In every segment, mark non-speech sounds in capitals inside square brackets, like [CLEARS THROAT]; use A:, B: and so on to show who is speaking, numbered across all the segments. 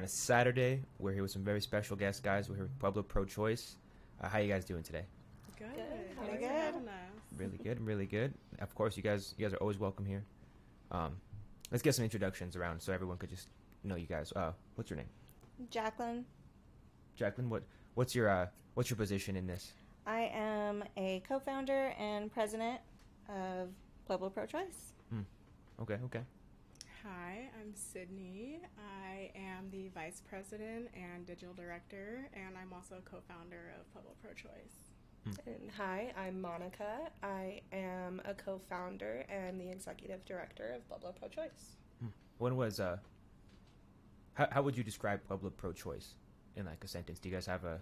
A: on a Saturday. We're here with some very special guest guys. We're here with Pueblo Pro Choice. Uh, how you guys doing today?
B: Good.
C: Good.
B: Thanks
C: Really good.
B: having us.
A: Really good, really good. Of course, you guys, you guys are always welcome here. Um, let's get some introductions around so everyone could just know you guys. Uh, what's your name,
C: Jacqueline.
A: Jacqueline? What what's your uh, what's your position in this?
C: I am a co-founder and president of Pueblo Pro Choice.
A: Okay, okay.
B: Hi, I'm Sydney. I am the vice president and digital director, and I'm also a co-founder of Pueblo Pro Choice.
D: And hi, I'm Monica. I am a co founder and the executive director of Pueblo Pro Choice.
A: When was uh? How how would you describe Pueblo Pro Choice in like a sentence? Do you guys have a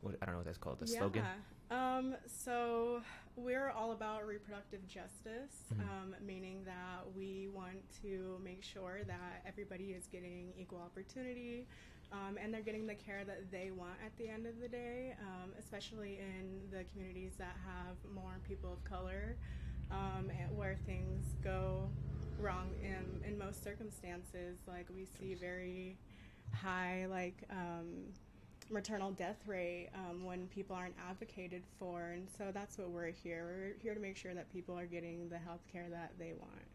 A: what I don't know what that's called, a slogan?
B: Um, so we're all about reproductive justice,
A: Mhm.
B: um, meaning that we want to make sure that everybody is getting equal opportunity um, and they're getting the care that they want at the end of the day, um, especially in the communities that have more people of color, um, and where things go wrong in, in most circumstances. Like we see very high, like, um, maternal death rate um, when people aren't advocated for. And so that's what we're here. We're here to make sure that people are getting the health care that they want.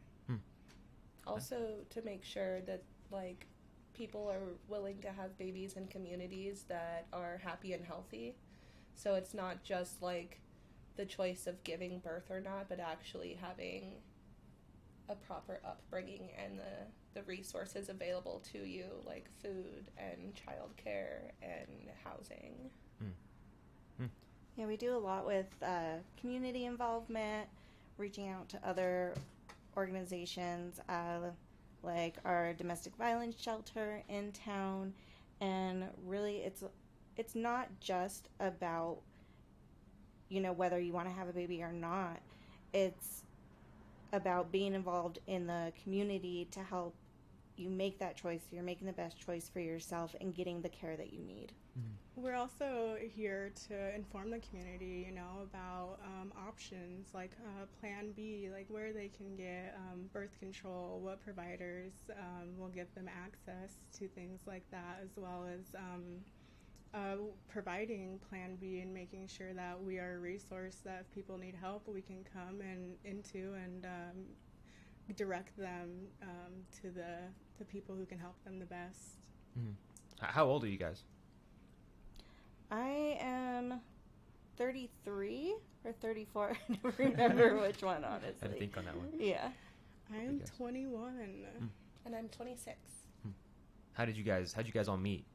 D: Also, to make sure that, like, people are willing to have babies in communities that are happy and healthy. So it's not just like the choice of giving birth or not, but actually having a proper upbringing and the, the resources available to you, like food and childcare and housing.
C: Yeah, we do a lot with uh, community involvement, reaching out to other organizations uh, like our domestic violence shelter in town, and really, it's it's not just about you know whether you want to have a baby or not. It's about being involved in the community to help you make that choice. You're making the best choice for yourself and getting the care that you need.
B: We're also here to inform the community, you know, about um, options like uh, Plan B, like where they can get um, birth control, what providers um, will give them access to things like that, as well as um, uh, providing Plan B and making sure that we are a resource that if people need help, we can come and into and um, direct them um, to the the people who can help them the best. Mm-hmm.
A: H- How old are you guys?
C: I am 33 or 34. [LAUGHS] I don't remember [LAUGHS] which one, honestly.
A: I had to think on that one.
C: Yeah.
B: I am
A: guess.
B: 21. Mm.
D: And I'm 26. Hmm.
A: How did you guys? How did you guys all meet?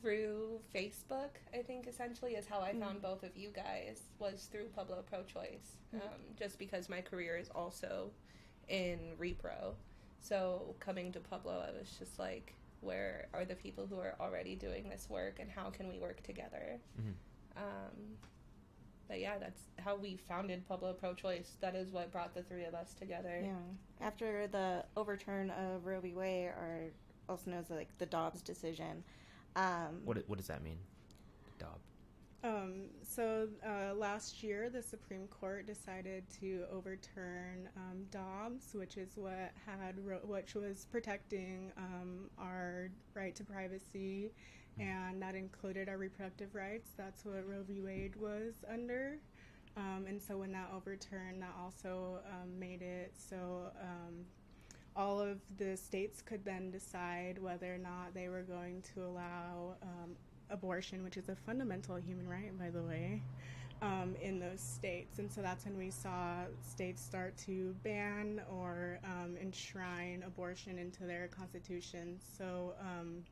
D: through Facebook, I think essentially is how I mm-hmm. found both of you guys was through Pueblo Pro Choice. Mm-hmm. Um, just because my career is also in repro, so coming to Pueblo, I was just like, where are the people who are already doing this work, and how can we work together?
A: Mhm.
D: Um, but yeah, that's how we founded Pueblo Pro Choice. That is what brought the three of us together.
C: Yeah. After the overturn of Roe v. Wade, or also known as like the Dobbs decision, um,
A: What what does that mean? Dob.
B: Um, so uh, last year, the Supreme Court decided to overturn um, Dobbs, which is what had ro- which was protecting um, our right to privacy, and that included our reproductive rights. That's what Roe v. Wade was under. Um, and so when that overturned, that also um, made it so um, all of the states could then decide whether or not they were going to allow um, abortion, which is a fundamental human right, by the way, um, in those states. And so that's when we saw states start to ban or um, enshrine abortion into their constitutions. So um,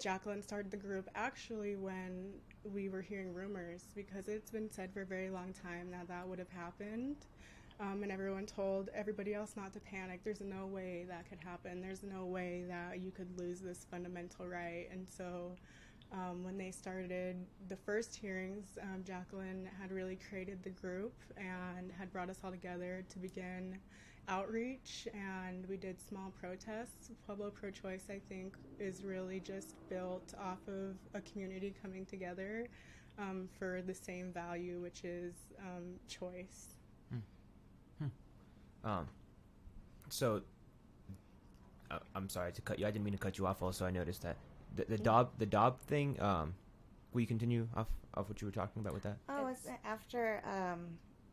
B: Jacqueline started the group actually when we were hearing rumors because it's been said for a very long time that that would have happened. Um, and everyone told everybody else not to panic. There's no way that could happen. There's no way that you could lose this fundamental right. And so, um, when they started the first hearings, um, Jacqueline had really created the group and had brought us all together to begin outreach. And we did small protests. Pueblo Pro Choice, I think, is really just built off of a community coming together um, for the same value, which is um, choice.
A: Um, so, uh, I'm sorry to cut you. I didn't mean to cut you off. Also, I noticed that the the Dobb the Dobb thing. Um, will you continue off of what you were talking about with that?
C: Oh, it's after um,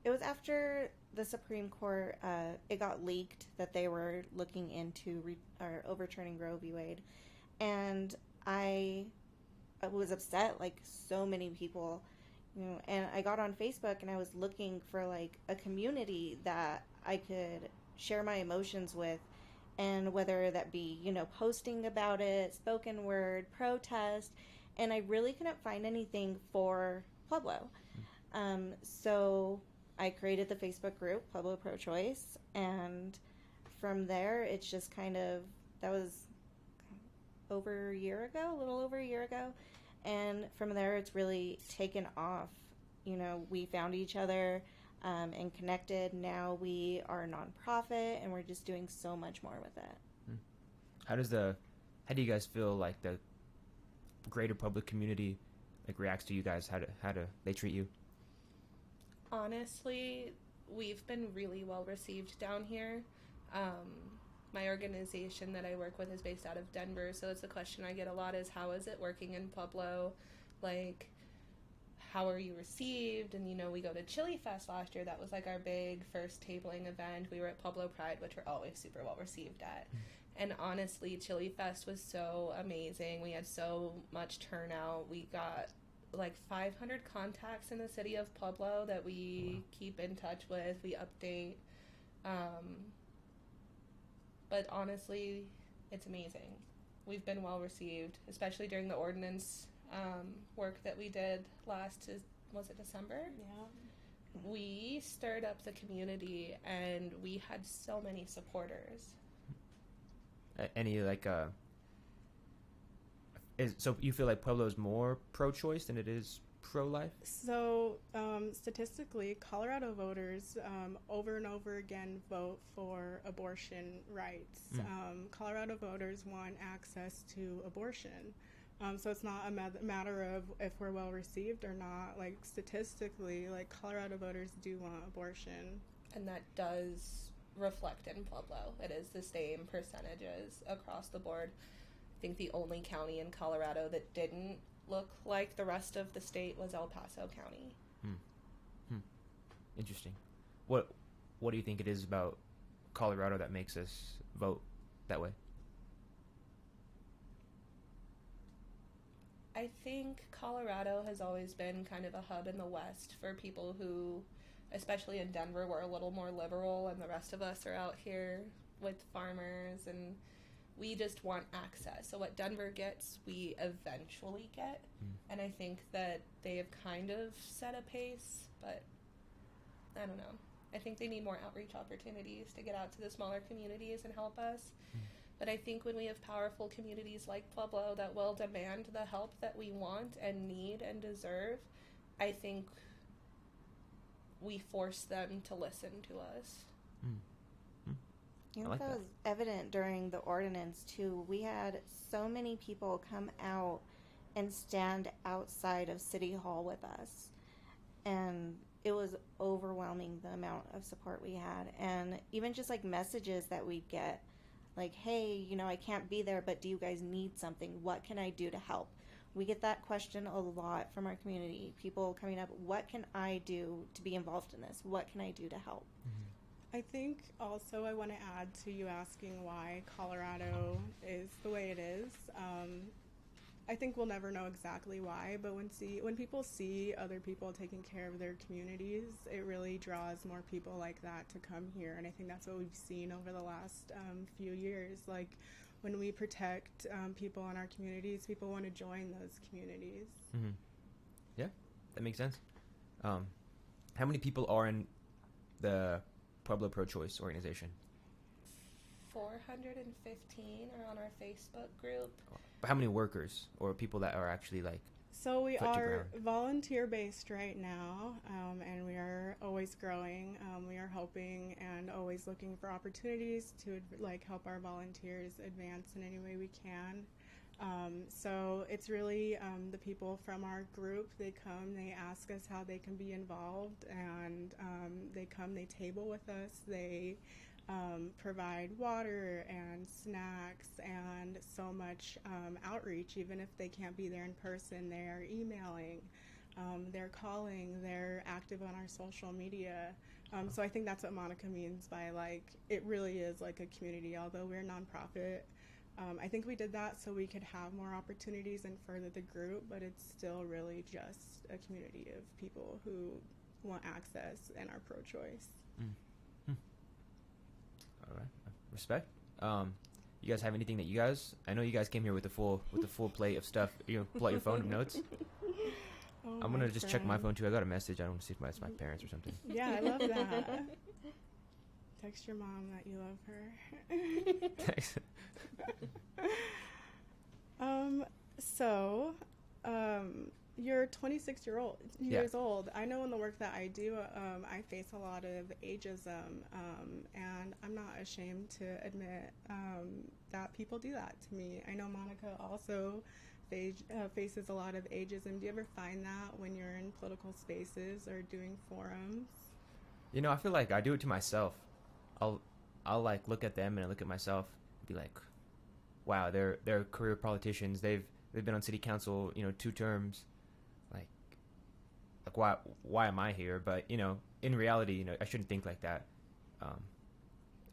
C: it was after the Supreme Court. Uh, it got leaked that they were looking into re- or overturning Roe v. Wade, and I, I was upset, like so many people, you know. And I got on Facebook and I was looking for like a community that I could share my emotions with, and whether that be you know posting about it, spoken word, protest, and I really couldn't find anything for Pueblo. Um, so I created the Facebook group Pueblo Pro Choice, and from there, it's just kind of that was over a year ago, a little over a year ago, and from there, it's really taken off. You know, we found each other um, and connected. Now we are a nonprofit, and we're just doing so much more with it.
A: How does the how do you guys feel like the greater public community like reacts to you guys? How do how do they treat you?
D: Honestly, we've been really well received down here. Um, my organization that I work with is based out of Denver, so it's a question I get a lot is how is it working in Pueblo? Like how are you received? And you know, we go to Chili Fest last year. That was like our big first tabling event. We were at Pueblo Pride, which we're always super well received at. And honestly, Chili Fest was so amazing. We had so much turnout. We got like 500 contacts in the city of Pueblo that we keep in touch with. We update. Um, but honestly, it's amazing. We've been well received, especially during the ordinance um, work that we did last. Was it December?
B: Yeah.
D: We stirred up the community, and we had so many supporters.
A: Any like uh, is so you feel like Pueblo is more pro-choice than it is pro-life?
B: So, um, statistically, Colorado voters um, over and over again vote for abortion rights.
A: Mm.
B: Um, Colorado voters want access to abortion. Um, so it's not a ma- matter of if we're well received or not. Like statistically, like Colorado voters do want abortion.
D: and that does reflect in Pueblo. It is the same percentages across the board. I think the only county in Colorado that didn't look like the rest of the state was El Paso County.
A: Interesting. What what do you think it is about Colorado that makes us vote that way?
D: I think Colorado has always been kind of a hub in the West for people who, especially in Denver, we're a little more liberal, and the rest of us are out here with farmers, and we just want access. So, what Denver gets, we eventually get.
A: Mm.
D: And I think that they have kind of set a pace, but I don't know. I think they need more outreach opportunities to get out to the smaller communities and help us.
A: Mm.
D: But I think when we have powerful communities like Pueblo that will demand the help that we want and need and deserve, I think we force them to listen to us.
C: You
A: I
C: know,
A: like
C: that
A: that.
C: was evident during the ordinance too. We had so many people come out and stand outside of City Hall with us, and it was overwhelming the amount of support we had, and even just like messages that we'd get, like, "Hey, you know, I can't be there, but do you guys need something? What can I do to help?" We get that question a lot from our community. People coming up, "What can I do to be involved in this? What can I do to help?"
B: I think also I want to add to you asking why Colorado is the way it is. Um, I think we'll never know exactly why, but when see when people see other people taking care of their communities, it really draws more people like that to come here, and I think that's what we've seen over the last um, few years. Like when we protect um, people in our communities, people want to join those communities.
A: Mm-hmm. Yeah, that makes sense. Um, how many people are in the Pueblo Pro-Choice organization?
D: 415 are on our Facebook group.
A: How many workers or people that are actually like?
B: So we are volunteer based right now, um, and we are always growing. Um, we are hoping and always looking for opportunities to like help our volunteers advance in any way we can. Um, so it's really um, the people from our group. They come, they ask us how they can be involved, and um, they come, they table with us, they um, provide water and snacks and so much um, outreach. Even if they can't be there in person, they're emailing, um, they're calling, they're active on our social media. Um, so I think that's what Monica means by like it really is like a community. Although we're a nonprofit, um, I think we did that so we could have more opportunities and further the group. But it's still really just a community of people who want access and are pro-choice.
A: All right, respect. Um, you guys have anything that you guys? I know you guys came here with a full with a full plate of stuff. You know, pull out your phone [LAUGHS] and notes.
B: Oh,
A: I'm gonna
B: my
A: just check my phone too. I got a message. I don't want to see if it's my parents or something.
B: Yeah, I love that. [LAUGHS] Text your mom that you love her. [LAUGHS]
A: Thanks.
B: um, so, um, you're 26 year old
A: Yeah.
B: years old. I know in the work that I do, um, I face a lot of ageism, um, and I'm not ashamed to admit um, that people do that to me. I know Monica also face, uh, faces a lot of ageism. Do you ever find that when you're in political spaces or doing forums?
A: You know, I feel like I do it to myself. I'll I'll like look at them and I look at myself and be like, wow, they're they're career politicians. They've they've been on city council, you know, two terms. Like why why am I here? But, you know, in reality, you know, I shouldn't think like that. Um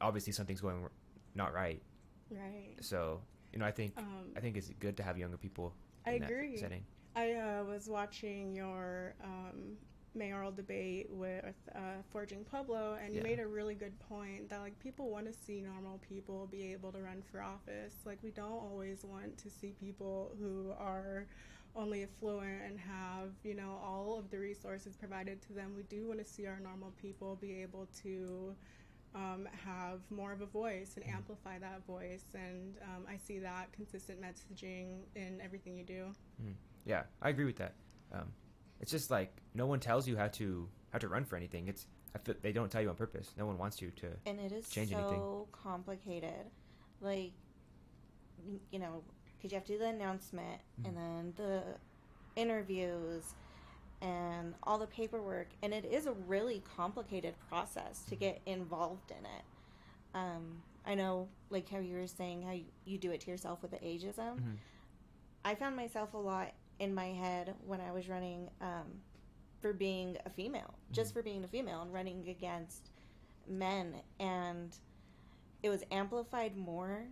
A: obviously something's going not right.
B: Right.
A: So, you know, I think
B: Um,
A: I think it's good to have younger people
B: I
A: that
B: agree.
A: setting.
B: I uh, was watching your um, mayoral debate with uh, Forging Pueblo, and you made a really good point that like people want to see normal people be able to run for office. Like we don't always want to see people who are only affluent and have you know all of the resources provided to them. We do want to see our normal people be able to. Um, have more of a voice and amplify that voice, and um, I see that consistent messaging in everything you do.
A: Yeah, I agree with that. Um, it's just like no one tells you how to how to run for anything. It's I feel they don't tell you on purpose. No one wants you to.
C: and it is
A: change
C: so
A: anything.
C: complicated like you know because you have to do the announcement
A: Mhm.
C: and then the interviews and all the paperwork and it is a really complicated process to get involved in it um, i know like how you were saying how you, you do it to yourself with the ageism
A: Mhm.
C: i found myself a lot in my head when i was running um, for being a female just
A: Mhm.
C: for being a female and running against men and it was amplified more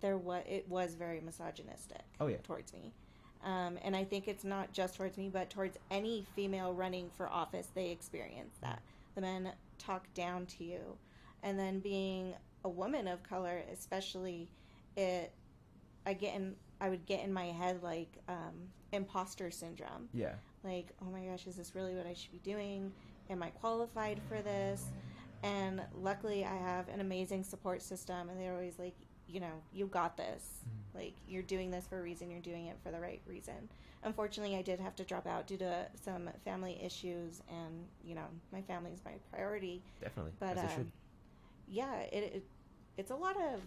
C: there was it was very misogynistic
A: Oh yeah.
C: towards me um, and i think it's not just towards me but towards any female running for office they experience that the men talk down to you and then being a woman of color especially it i get in i would get in my head like um, imposter syndrome
A: Yeah.
C: like, oh my gosh, is this really what I should be doing? Am I qualified for this? And luckily, I have an amazing support system, and they're always like, you know, you got this.
A: Mhm.
C: Like, you're doing this for a reason, you're doing it for the right reason. Unfortunately, I did have to drop out due to some family issues, and, you know, my family is my priority.
A: Definitely.
C: But, um,
A: should.
C: yeah, it, it it's a lot of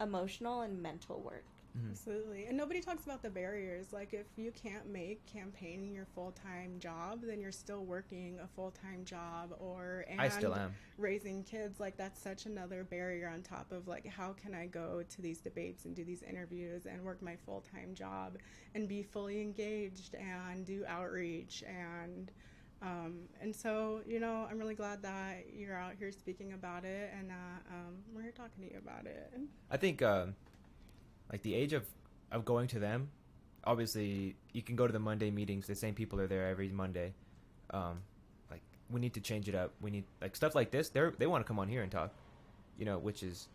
C: emotional and mental work.
A: Mhm.
B: Absolutely. And nobody talks about the barriers. Like, if you can't make campaigning your full time job, then you're still working a full time job or and
A: I still am.
B: raising kids. Like, that's such another barrier on top of, like, how can I go to these debates and do these interviews and work my full time job and be fully engaged and do outreach and. Um, and so, you know, I'm really glad that you're out here speaking about it and that um, we're here talking to you about it.
A: I think um, like the age of of going to them. Obviously, you can go to the Monday meetings. The same people are there every Monday. Um, like we need to change it up. We need like stuff like this. They they want to come on here and talk. You know, which is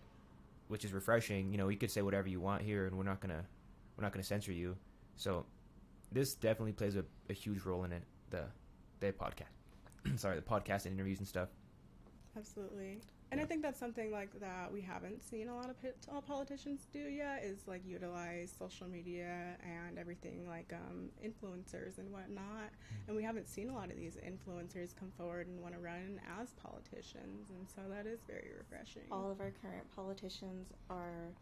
A: which is refreshing. You know, you could say whatever you want here, and we're not gonna we're not gonna censor you. So this definitely plays a, a huge role in it. The the podcast. [CLEARS THROAT] Sorry, the podcast and interviews and stuff.
B: Absolutely. And I think that's something like that we haven't seen a lot of uh, politicians do yet is like utilize social media and everything like um, influencers and whatnot. And we haven't seen a lot of these influencers come forward and want to run as politicians. And so that is very refreshing.
C: All of our current politicians are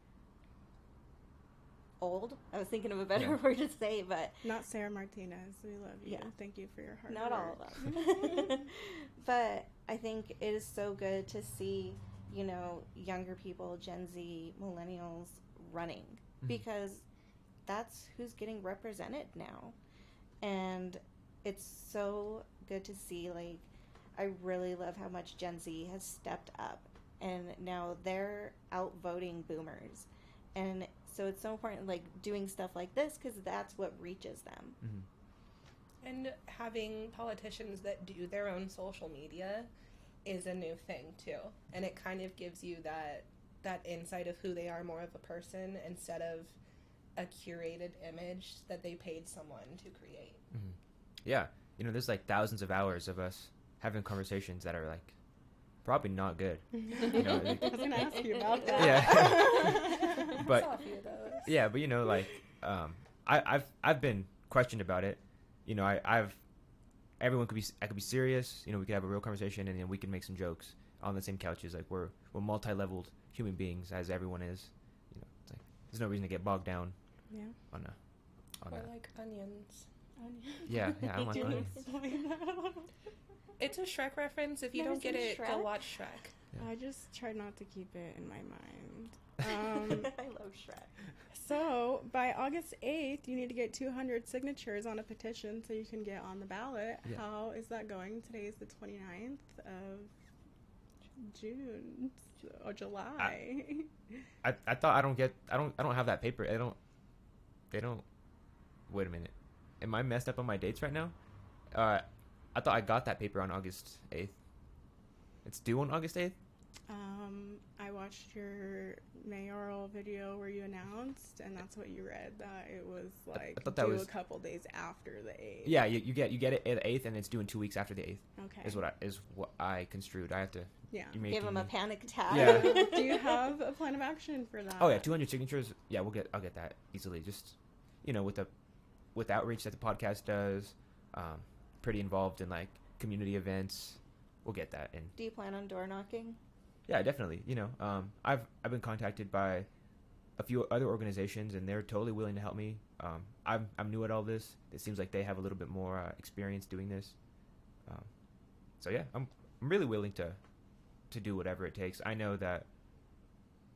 C: old. I was thinking of a better
A: Yeah. [LAUGHS]
C: word to say, but
B: Not Sarah Martinez. We love you.
C: Yeah.
B: Thank you for your hard
C: not all of them. [LAUGHS] [LAUGHS] but I think it is so good to see you know, younger people, Gen Z, millennials running
A: Mhm.
C: because that's who's getting represented now. And it's so good to see like I really love how much Gen Z has stepped up and now they're outvoting boomers. And so it's so important like doing stuff like this cuz that's what reaches them.
A: Mhm.
D: And having politicians that do their own social media is a new thing too. And it kind of gives you that that insight of who they are more of a person instead of a curated image that they paid someone to create.
A: Mhm. Yeah, you know, there's like thousands of hours of us having conversations that are like probably not good. [LAUGHS]
B: You
A: know, like-
B: I was gonna ask you about that.
A: Yeah. [LAUGHS] But-
D: I saw a few of those.
A: Yeah, but you know, like, um, I, I've I've been questioned about it. You know, I, I've everyone could be I could be serious. You know, we could have a real conversation, and then we can make some jokes on the same couches. Like we're we're multi-leveled human beings, as everyone is. You know, it's like there's no reason to get bogged down
B: yeah.
A: on a on
D: Or
A: a.
D: like onions.
A: Yeah, yeah, I [LAUGHS] don't like onions.
B: Explain that?
D: It's a Shrek reference. If you
C: Never
D: don't get
C: seen
D: it, go
C: Shrek?
D: watch Shrek.
A: Yeah.
B: I just try not to keep it in my mind. [LAUGHS] Um,
C: I love Shrek.
B: so by August 8th, you need to get 200 signatures on a petition so you can get on the ballot.
A: Yeah.
B: How is that going? Today is the 29th of June or July. [LAUGHS]
A: I, I thought I don't get I don't I don't have that paper. I don't. They don't. Wait a minute. Am I messed up on my dates right now? Uh, I thought I got that paper on August eighth. It's due on August eighth.
B: um, I watched your mayoral video where you announced, and that's what you read. That it was like
A: thought that
B: due
A: was-
B: a couple days after the 8th.
A: Yeah, you, you get you get it at the eighth, and it's due in two weeks after the eighth.
B: Okay.
A: Is what I is what I construed. I have to.
B: yeah.
A: You're
C: Give
A: making
C: him a panic attack.
A: Yeah. [LAUGHS]
B: Do you have a plan of action for that?
A: Oh yeah, two hundred signatures. Yeah, we'll get. I'll get that easily. Just you know, with the with outreach that the podcast does, um, pretty involved in like community events. We'll get that and
C: Do you plan on door knocking?
A: Yeah, definitely. You know, um, I've I've been contacted by a few other organizations, and they're totally willing to help me. Um, I'm I'm new at all this. It seems like they have a little bit more uh, experience doing this. Um, so yeah, I'm I'm really willing to to do whatever it takes. I know that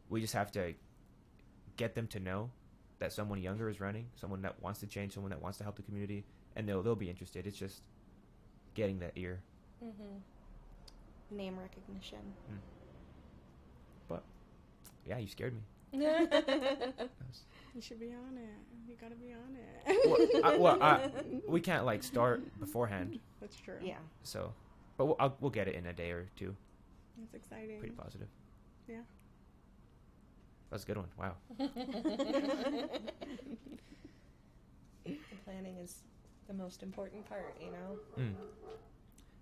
A: we just have to get them to know that someone younger is running, someone that wants to change, someone that wants to help the community, and they'll they'll be interested. It's just getting that ear.
D: Mm-hmm.
C: Name recognition.
A: But yeah, you scared me. Was- [LAUGHS]
B: You should be on it. You gotta be on it.
A: well, I, well I, [LAUGHS] we can't like start beforehand,
B: That's true.
C: Yeah.
A: so but we'll, I'll, we'll get it in a day or two.
B: That's exciting.
A: Pretty positive.
B: Yeah.
A: That's a good one. Wow. [LAUGHS]
D: the planning is the most important part, you know.
A: Mm.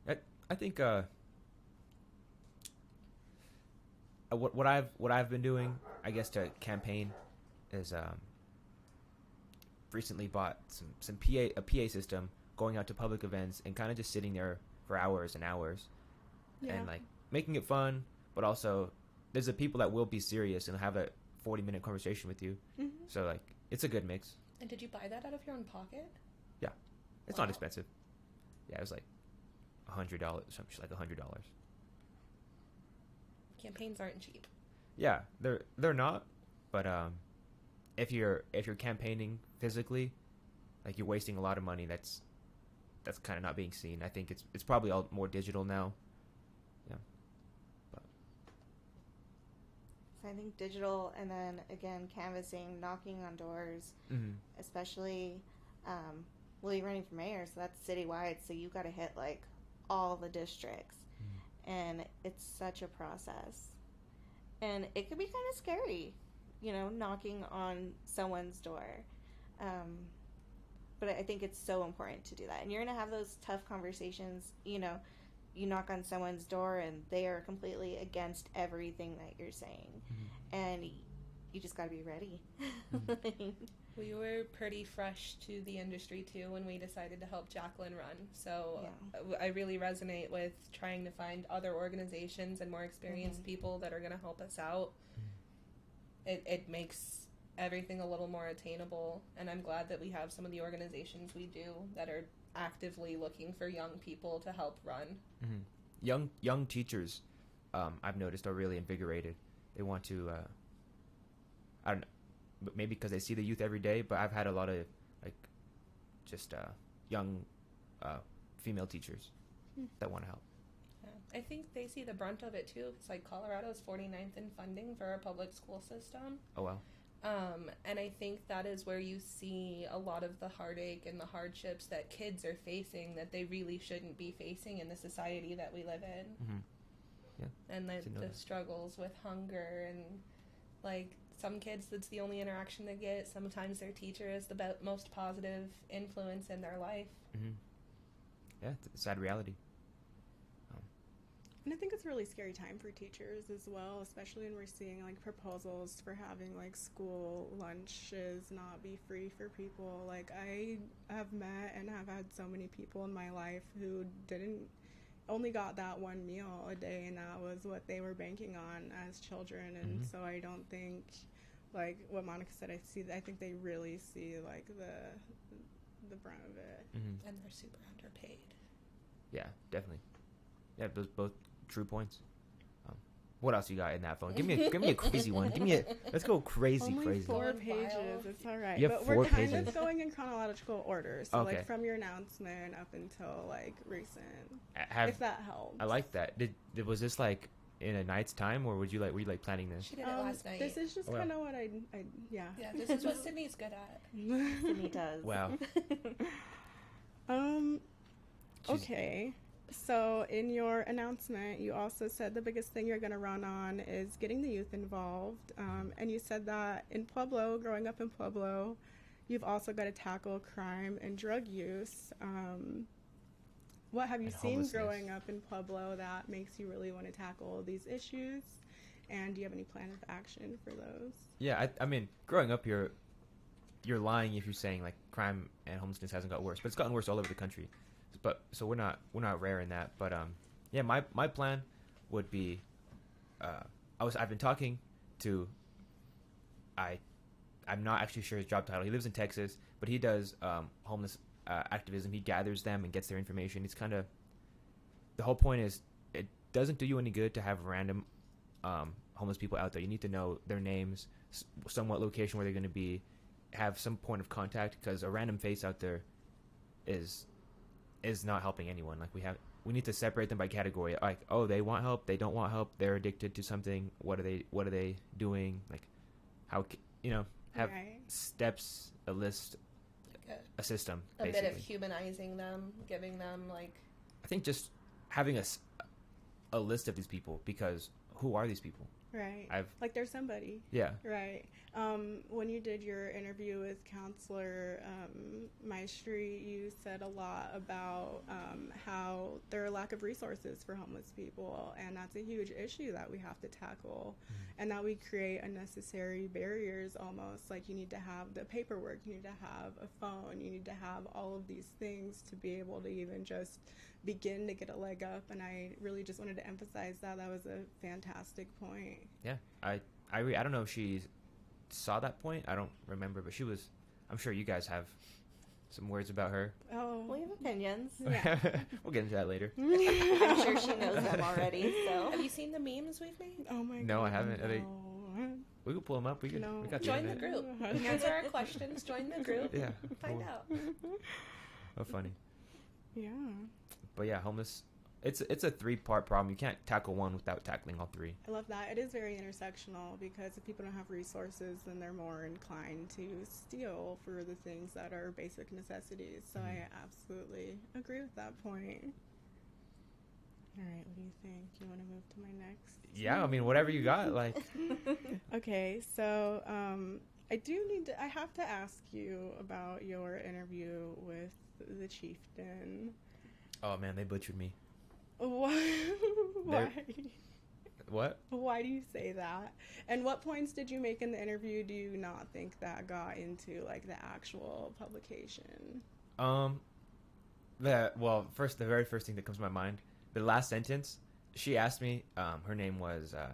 A: I I think uh, uh, what what I've what I've been doing, I guess, to campaign is um, recently bought some some PA a PA system, going out to public events and kind of just sitting there for hours and hours
B: Yeah.
A: and like making it fun, but also there's the people that will be serious and have a 40 minute conversation with you.
B: Mhm.
A: So like it's a good mix.
D: And did you buy that out of your own pocket?
A: It's
D: Wow.
A: not expensive. Yeah, it was like a hundred dollars, something like a hundred dollars.
D: Campaigns aren't cheap.
A: Yeah, they're they're not, but um, if you're if you're campaigning physically, like you're wasting a lot of money. That's that's kind of not being seen. I think it's it's probably all more digital now.
C: Yeah, So I think digital and then again canvassing, knocking on doors,
A: Mm-hmm.
C: especially um, well you're running for mayor, so that's citywide, so you gotta hit like all the districts. Hmm. And it's such a process. And it can be kind of scary, you know, knocking on someone's door. Um, but I think it's so important to do that. And you're going to have those tough conversations, you know, you knock on someone's door and they are completely against everything that you're saying. Hmm. And you just got to be ready. Hmm. [LAUGHS]
D: We were pretty fresh to the industry too when we decided to help Jacqueline run. So
C: Yeah.
D: uh, I really resonate with trying to find other organizations and more experienced
C: Mhm.
D: people that are going to help us out. It, it makes everything a little more attainable, and I'm glad that we have some of the organizations we do that are actively looking for young people to help run.
A: hmm Young young teachers, um, I've noticed are really invigorated. They want to. Uh, I don't know, but maybe because they see the youth every day. But I've had a lot of like just uh, young uh, female teachers
B: Hmm.
A: that want to help.
D: Yeah. I think they see the brunt of it too. It's like Colorado's 49th in funding for our public school system.
A: Oh well.
D: Um, and I think that is where you see a lot of the heartache and the hardships that kids are facing that they really shouldn't be facing in the society that we live in.
A: hmm
D: And the, the struggles with hunger and like some kids, that's the only interaction they get. Sometimes their teacher is the be- most positive influence in their life.
A: hmm Yeah, it's a sad reality.
B: And I think it's a really scary time for teachers as well, especially when we're seeing like proposals for having like school lunches not be free for people. Like I have met and have had so many people in my life who didn't only got that one meal a day and that was what they were banking on as children and
A: Mhm.
B: so I don't think like what Monica said I see I think they really see like the the brunt of it.
A: hmm
D: And they're super underpaid.
A: Yeah, definitely. Yeah, those both true points. What else you got in that phone? Give me a give me a crazy one. Give me a let's go crazy
B: Only
A: crazy.
B: four pages. It's all right.
A: You have
B: but
A: four
B: we're kind
A: pages.
B: of going in chronological order. So
A: Okay.
B: like from your announcement up until like recent,
A: Have
B: if that helps.
A: I like that. Did, did was this like in a night's time or would you like were you like planning this?
D: She did it
B: Um,
D: last night.
B: This is just
A: wow.
B: kind of what I, I yeah.
D: yeah, this is what Sydney's good at. [LAUGHS]
C: Sydney does.
A: Wow. [LAUGHS]
B: um.
A: She's-
B: Okay. So in your announcement, you also said the biggest thing you're going to run on is getting the youth involved, um, and you said that in Pueblo, growing up in Pueblo, you've also got to tackle crime and drug use. Um, what have you seen growing up in Pueblo that makes you really want to tackle these issues? And do you have any plan of action for those?
A: Yeah, I, I mean, growing up here, you're lying if you're saying like crime and homelessness hasn't got worse, but it's gotten worse all over the country. But so we're not we're not rare in that. But um, yeah, my my plan would be, uh, I was I've been talking to, I, I'm not actually sure his job title. He lives in Texas, but he does um homeless uh, activism. He gathers them and gets their information. It's kind of, the whole point is it doesn't do you any good to have random um, homeless people out there. You need to know their names, somewhat location where they're going to be, have some point of contact because a random face out there is is not helping anyone. Like we have, we need to separate them by category. Like oh, they want help, they don't want help, they're addicted to something. What are they? What are they doing? Like how c- you know have
B: right.
A: steps, a list,
D: Like
A: a system.
D: a, a bit of humanizing them, giving them like
A: I think just having a s- a list of these people because who are these people?
B: Right.
A: I've
B: like there's somebody.
A: yeah.
B: Right. Um, when you did your interview with Counselor um, Maestri, you said a lot about um, how there are lack of resources for homeless people, and that's a huge issue that we have to tackle, and that we create unnecessary barriers almost. Like you need to have the paperwork, you need to have a phone, you need to have all of these things to be able to even just begin to get a leg up. And I really just wanted to emphasize that. That was a fantastic point.
A: Yeah, I I re- I don't know if she saw that point. I don't remember, but she was. I'm sure you guys have some words about her.
B: Oh,
C: we have opinions.
B: Yeah. [LAUGHS]
A: we'll get into that later. [LAUGHS]
C: I'm sure she knows them already. So
D: Have you seen the memes we've made?
B: Oh my god.
A: No, I haven't. Are they-
B: no.
A: We can pull them up. We can.
B: No.
A: We got the
D: Join the
A: internet.
D: group. [LAUGHS] Answer our questions. Join the group.
A: Yeah.
D: Find
A: cool.
D: out.
A: Oh, funny.
B: Yeah.
A: But yeah, homeless. It's it's a three part problem. You can't tackle one without tackling all three.
B: I love that. It is very intersectional because if people don't have resources, then they're more inclined to steal for the things that are basic necessities. So I
A: Mhm.
B: absolutely agree with that point. All right, what do you think? You want to move to my next?
A: Yeah, I mean whatever you got. Like [LAUGHS] [LAUGHS]
B: Okay, so um, I do need to. I have to ask you about your interview with the chieftain.
A: Oh man, they butchered me.
B: Why? [LAUGHS] Why?
A: What?
B: Why do you say that? And what points did you make in the interview do you not think that got into like the actual publication?
A: Um, that well, first the very first thing that comes to my mind, the last sentence. She asked me. Um, her name was uh,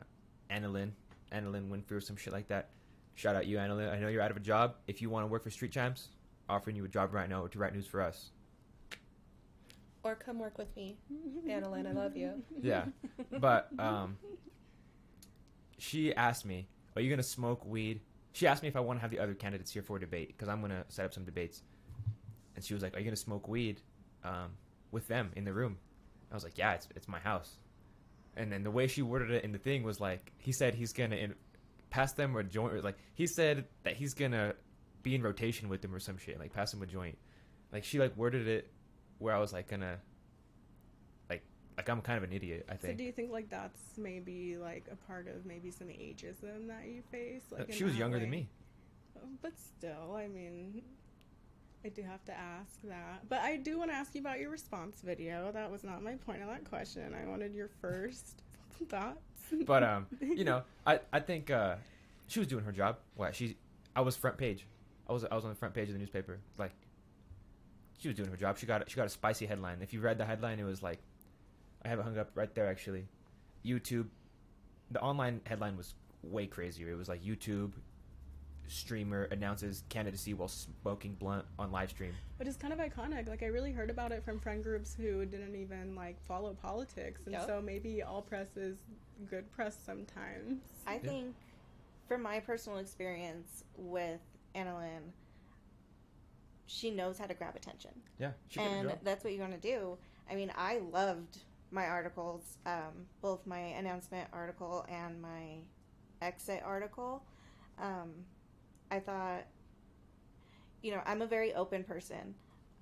A: Anna Lynn, Annalyn Winfrey or some shit like that. Shout out you, Anna Lynn. I know you're out of a job. If you want to work for Street Champs, offering you a job right now to write news for us.
D: Or come work with me, Anna Lynn. I love you. [LAUGHS]
A: Yeah, but um, she asked me, "Are you gonna smoke weed?" She asked me if I want to have the other candidates here for a debate because I'm gonna set up some debates. And she was like, "Are you gonna smoke weed um, with them in the room?" I was like, "Yeah, it's it's my house." And then the way she worded it in the thing was like, he said he's gonna in, pass them a joint, or like he said that he's gonna be in rotation with them or some shit, like pass them a joint. Like she like worded it where I was like gonna, like like I'm kind of an idiot. I think.
B: So do you think like that's maybe like a part of maybe some ageism that you face? Like
A: Uh, she was younger than me.
B: Oh, But still, I mean, I do have to ask that. But I do want to ask you about your response video. That was not my point of that question. I wanted your first [LAUGHS] thoughts.
A: But um, [LAUGHS] you know, I I think uh, she was doing her job. What she, I was front page. I was I was on the front page of the newspaper. Like, she was doing her job. She got she got a spicy headline. If you read the headline, it was like, I have it hung up right there actually. YouTube, the online headline was way crazier. It was like YouTube streamer announces candidacy while smoking blunt on live stream.
B: Which is kind of iconic. Like I really heard about it from friend groups who didn't even like follow politics, and
D: Yep.
B: so maybe all press is good press sometimes.
C: I
A: Yeah.
C: think, from my personal experience with Anna Lynn, she knows how to grab attention.
A: Yeah, she
C: and that's what you want to do. I mean, I loved my articles, um, both my announcement article and my exit article. Um, I thought, you know, I'm a very open person.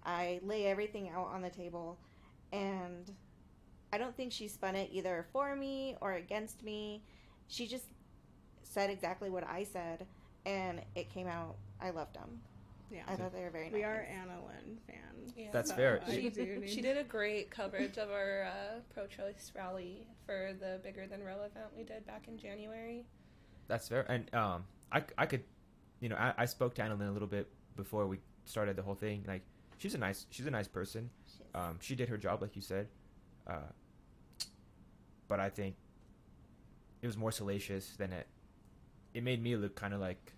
C: I lay everything out on the table, and I don't think she spun it either for me or against me. She just said exactly what I said, and it came out. I loved them.
B: Yeah,
C: I thought they were very nice.
B: we are Anna Lynn fans.
D: Yeah.
A: That's
B: so
A: fair.
D: She, she did a great coverage of our uh, pro-choice rally for the Bigger Than Roe event we did back in January.
A: That's fair. And um, I, I could, you know, I, I spoke to Anna Lynn a little bit before we started the whole thing. Like, she's a nice, she's a nice person.
C: She.
A: Um, she did her job, like you said. Uh, but I think it was more salacious than it. It made me look kind of like,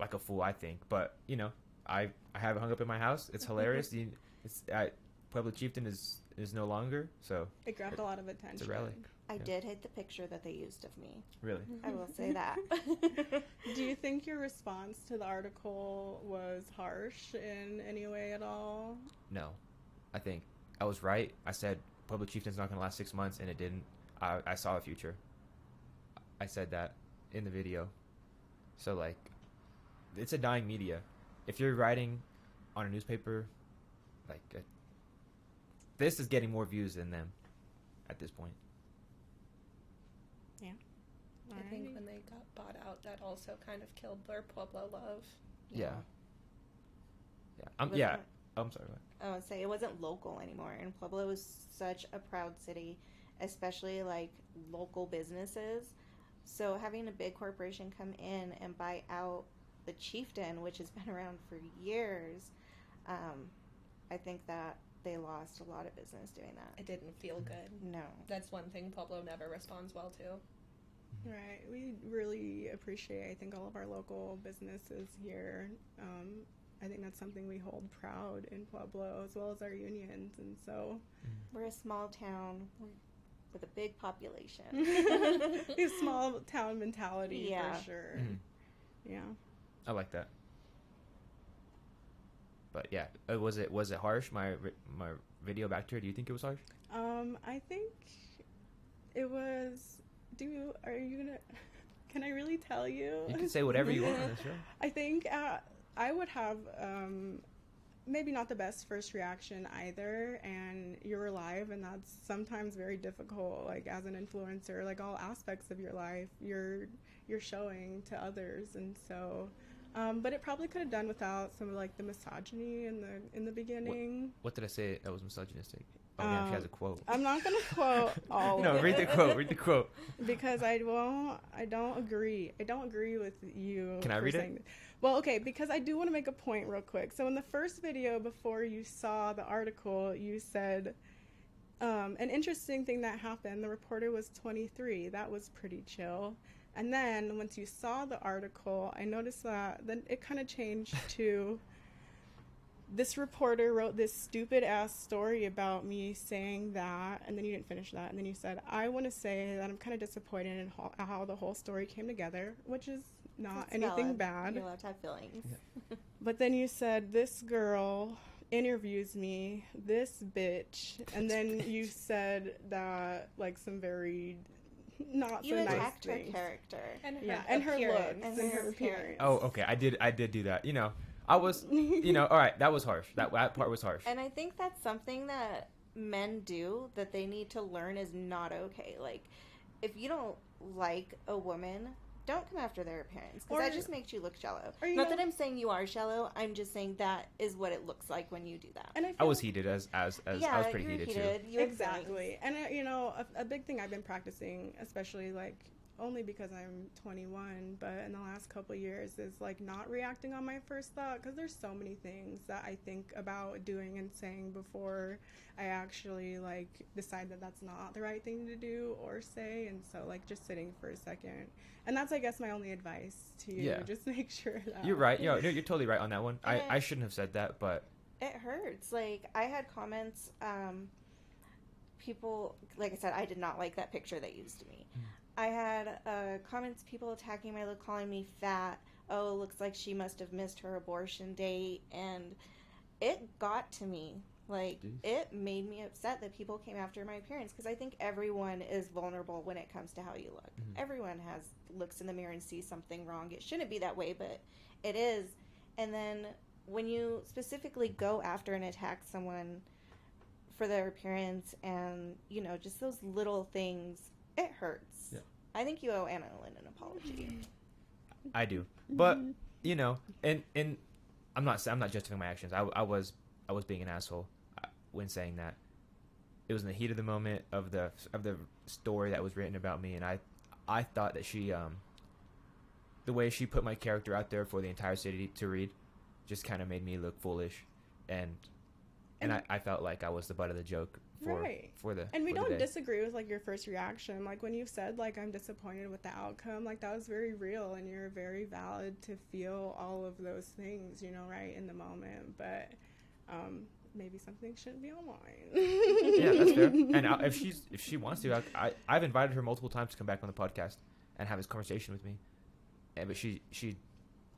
A: like a fool. I think, but you know, I I have it hung up in my house. It's mm-hmm. hilarious. You- it's I, Pueblo Chieftain is is no longer. So
B: It grabbed a lot of attention.
A: it's a relic.
C: I
A: yeah.
C: did hate the picture that they used of me.
A: Really,
C: I will say mm-hmm. that. [LAUGHS] [LAUGHS]
B: Do you think your response to the article was harsh in any way at all?
A: no. I think I was right. I said Pueblo Chieftain's not going to last six months, and it didn't. I I saw a future. I said that in the video. So like, it's a dying media. If you're writing on a newspaper, like, uh, this is getting more views than them at this point. Yeah.
D: I think when they got bought out, that also kind of killed their Pueblo love.
A: Yeah. Yeah. Um, yeah.
C: it-
A: I'm sorry. What?
C: I would say it wasn't local anymore, and Pueblo was such a proud city, especially like local businesses. So having a big corporation come in and buy out the chieftain, which has been around for years, um, I think that they lost a lot of business doing that.
D: It didn't feel good.
C: No,
D: That's one thing Pueblo never responds well to.
B: Right. We really appreciate, I think, all of our local businesses here. Um, I think that's something we hold proud in Pueblo, as well as our unions. And so,
C: we're a small town with a big population. [LAUGHS] [LAUGHS]
B: we have small town mentality
C: Yeah.
B: for sure.
A: Mhm.
B: Yeah.
A: I like that. But yeah, uh, was it was it harsh? My my video back to her. Do you think it was harsh?
B: Um, I think it was. Do you, are you gonna? [LAUGHS] Can I really tell you?
A: You can say whatever you want on the show.
B: I think uh, I would have um, maybe not the best first reaction either, and you're live, and that's sometimes very difficult. Like as an influencer, like all aspects of your life, you're you're showing to others, and so. Um, but it probably could have done without some of like the misogyny in the in the beginning.
A: What did I say that was misogynistic? Oh yeah, she has a
B: Um,
A: quote.
B: I'm not gonna [LAUGHS] quote all.
A: no, read the quote. Read the quote. [LAUGHS]
B: because I won't. I don't agree. I don't agree with you.
A: Can I read it?
B: Well, okay, because I do want to make a point real quick. So in the first video, before you saw the article, you said um, an interesting thing that happened. The reporter was 23. That was pretty chill. And then once you saw the article, I noticed that then it kind of changed [LAUGHS] to this reporter wrote this stupid ass story about me saying that, and then you didn't finish that, and then you said, I want to say that I'm kind of disappointed in how, how the whole story came together, which is not
C: That's
B: anything
C: valid.
B: bad.
C: You're allowed to have feelings. [LAUGHS]
B: But then you said, This girl interviews me, this bitch. And then [LAUGHS] you said that, like, some very not
C: You
B: so nice
C: attacked her
B: things.
C: character.
D: And her
B: Yeah, and her looks
C: And
B: and,
C: her
B: her appearance.
A: Oh, okay. I did. I did do that. You know, I was. You know, [LAUGHS] all right. That was harsh. That that part was harsh.
C: And I think that's something that men do that they need to learn is not okay. Like, if you don't like a woman, don't come after their appearance because that just makes you look shallow.
B: you
C: Not
B: know-
C: that I'm saying you are shallow. I'm just saying that is what it looks like when you do that.
B: And I,
A: I
B: feel
A: was heated as as, as
C: yeah,
A: I was pretty
C: you're
A: heated,
C: heated.
A: too.
C: You have
B: exactly and uh, you know a, a big thing i've been practicing especially like only because i'm 21 but in the last couple of years is like not reacting on my first thought because there's so many things that i think about doing and saying before i actually like decide that that's not the right thing to do or say and so like just sitting for a second and that's i guess my only advice to you
A: Yeah.
B: just [LAUGHS] make sure that
A: You're right. You're, you're totally right on that one. I, I shouldn't have said that, but
C: it hurts. Like I had comments. Um, people, like I said, I did not like that picture they used me. I had uh, comments, people attacking my look, calling me fat. Oh, looks like she must have missed her abortion date, and it got to me. Like
A: Jeez.
C: it made me upset that people came after my appearance because I think everyone is vulnerable when it comes to how you look.
A: Mhm.
C: Everyone has looks in the mirror and sees something wrong. It shouldn't be that way, but it is. And then when you specifically go after and attack someone for their appearance and you know just those little things, it hurts.
A: Yeah.
C: I think you owe Anna Lynn an apology.
A: I do. But you know, and and I'm not I'm not justifying my actions. I, I was I was being an asshole uh, when saying that. It was in the heat of the moment of the of the story that was written about me, and I I thought that she um the way she put my character out there for the entire city to read just kind of made me look foolish, and and I, I felt like I was the butt of the joke for
B: Right.
A: for the
B: and we don't disagree with like your first reaction like when you said like i'm disappointed with the outcome like that was very real and you're very valid to feel all of those things you know right in the moment but um maybe something shouldn't be online [LAUGHS]
A: yeah, that's fair. And I, if she's if she wants to, I, I I've invited her multiple times to come back on the podcast and have this conversation with me, and but she she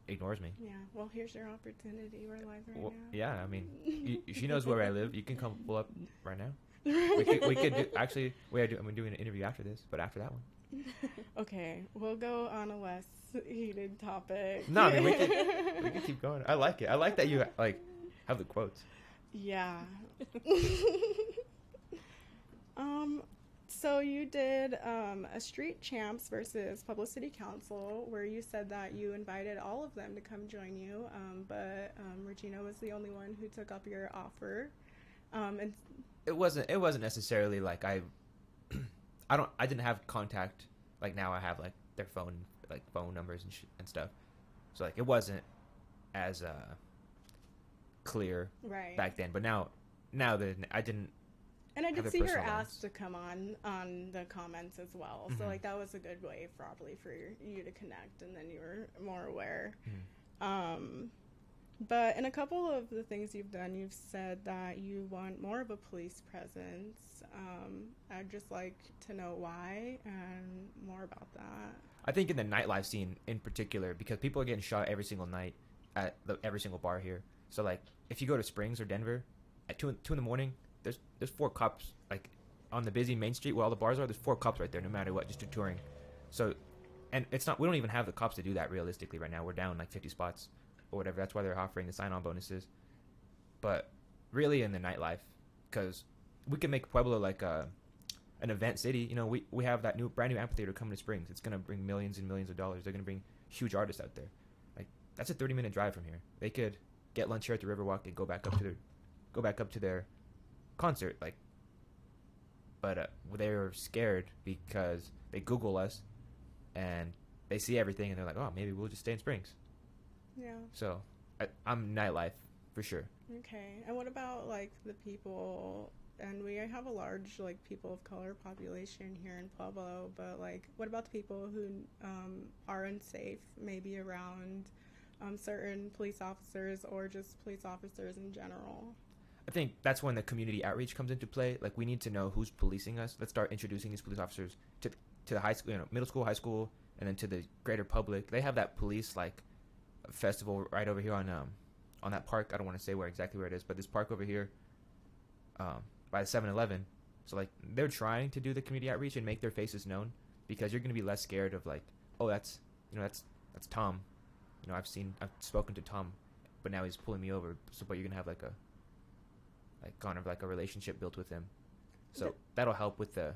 A: ignores me.
B: yeah well here's your opportunity we're live right
A: Well,
B: now
A: yeah, I mean, [LAUGHS] you, she knows where I live. You can come pull up right now. [LAUGHS] We could, we could do, actually. We are do, I'm doing an interview after this, but after that one. [LAUGHS]
B: okay we'll go on a less heated topic
A: No, I mean we could [LAUGHS] we could keep going. I like it. I like that you like have the quotes.
B: Yeah. um, so you did um, a street champs versus Pueblo city council where you said that you invited all of them to come join you, um, but um, Regina was the only one who took up your offer. Um, and
A: It wasn't. It wasn't necessarily like I. [CLEARS THROAT] I don't. I didn't have contact. Like now, I have like their phone, like phone numbers and sh- and stuff. So like it wasn't as uh clear
B: right,
A: back then. But now, now that I didn't.
B: and I did see her
A: personal
B: ask to come on on the comments as well. So
A: Mhm.
B: like that was a good way probably for you to connect, and then you were more aware.
A: Mhm.
B: Um, but in a couple of the things you've done, you've said that you want more of a police presence. Um, I'd just like to know why and more about that.
A: I think in the nightlife scene in particular, because people are getting shot every single night at the, every single bar here. So like, if you go to Springs or Denver at two in, two in the morning, there's there's four cops like on the busy main street where all the bars are. There's four cops right there, no matter what, just touring. So, and it's not we don't even have the cops to do that realistically right now. We're down like 50 spots or whatever. That's why they're offering the sign-on bonuses. But really, in the nightlife, because we can make Pueblo like a an event city. You know, we, we have that new brand new amphitheater coming to Springs. It's gonna bring millions and millions of dollars. They're gonna bring huge artists out there. Like that's a thirty minute drive from here. They could get lunch here at the Riverwalk and go back up to their [LAUGHS] go back up to their concert. Like, but uh, they're scared because they Google us and they see everything and they're like, oh, maybe we'll just stay in Springs.
B: Yeah.
A: So I, I'm nightlife for sure.
B: Okay. And what about like the people? And we have a large like people of color population here in Pueblo, but like, what about the people who um, are unsafe, maybe around um, certain police officers or just police officers in general.
A: I think that's when the community outreach comes into play. Like we need to know who's policing us. Let's start introducing these police officers to to the high school, you know, middle school, high school, and then to the greater public. They have that police like festival right over here on um on that park. I don't want to say where exactly where it is, but this park over here um by the 7-Eleven. So like they're trying to do the community outreach and make their faces known because you're going to be less scared of like, oh, that's you know, that's that's Tom. You know, I've seen I've spoken to Tom, but now he's pulling me over. So but you're going to have like a like kind of like a relationship built with him. So that'll help with the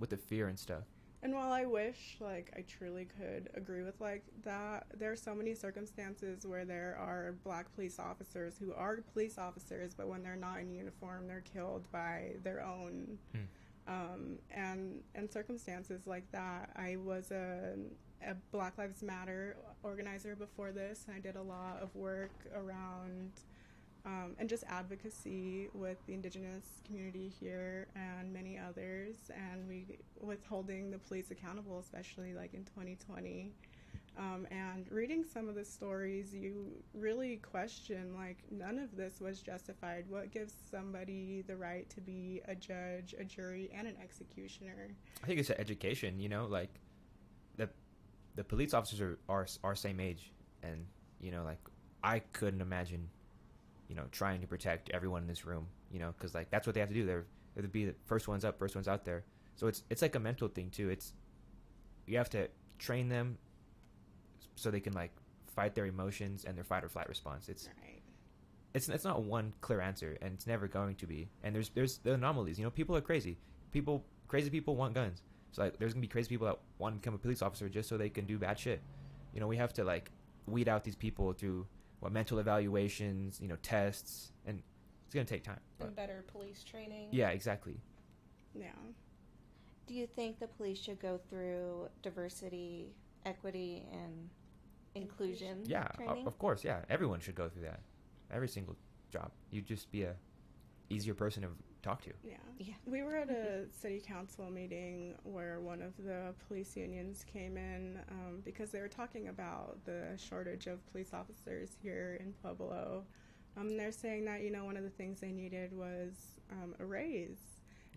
A: with the fear and stuff.
B: And while I wish, like, I truly could agree with like that, there are so many circumstances where there are black police officers who are police officers, but when they're not in uniform, they're killed by their own.
A: Hmm.
B: Um, and and circumstances like that. I was a, a Black Lives Matter organizer before this, and I did a lot of work around um, and just advocacy with the indigenous community here and many others, and we with holding the police accountable, especially like in 2020. Um, and reading some of the stories, you really question like none of this was justified. What gives somebody the right to be a judge, a jury, and an executioner?
A: I think it's education. You know, like the the police officers are are our same age, and you know, like I couldn't imagine, you know, trying to protect everyone in this room. You know, because like that's what they have to do. They're they're to be the first ones up, first ones out there. So it's it's like a mental thing too. It's you have to train them so they can like fight their emotions and their fight or flight response. It's
B: Right.
A: it's it's not one clear answer, and it's never going to be. And there's there's the anomalies. You know, people are crazy. People crazy people want guns. So like, there's gonna be crazy people that want to become a police officer just so they can do bad shit. You know, we have to like weed out these people through what mental evaluations, you know, tests, and it's gonna take time.
D: and better police training.
A: yeah, exactly.
B: Yeah.
C: Do you think the police should go through diversity, equity, and inclusion
A: Yeah,
C: training?
A: of course. Yeah, everyone should go through that. Every single job, you'd just be a easier person to talk to.
B: Yeah.
C: Yeah.
B: We were at a city council meeting where one of the police unions came in um, because they were talking about the shortage of police officers here in Pueblo. Um, and they're saying that, you know, one of the things they needed was um, a raise.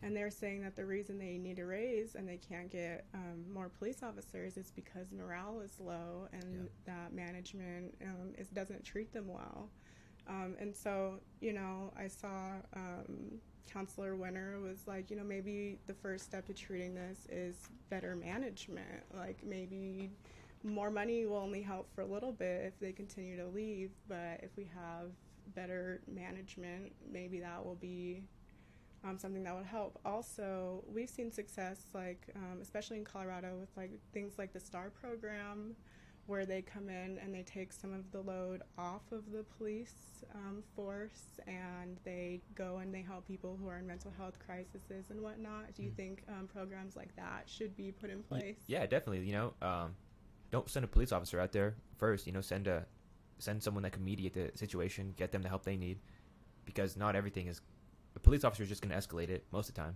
B: And they're saying that the reason they need a raise and they can't get um, more police officers is because morale is low and that management um, is, doesn't treat them well. Um, and so, you know, I saw um, Councilor Winter was like, you know, maybe the first step to treating this is better management. Like maybe more money will only help for a little bit if they continue to leave, but if we have better management, maybe that will be um, something that would help. Also, we've seen success, like um, especially in Colorado, with like things like the STAR program, where they come in and they take some of the load off of the police um, force, and they go and they help people who are in mental health crises and whatnot. Do you
A: Mm.
B: think um, programs like that should be put in place?
A: Yeah, definitely. You know, um, don't send a police officer out there first. You know, send a send someone that can mediate the situation, get them the help they need, because not everything is. A police officer is just going to escalate it most of the time,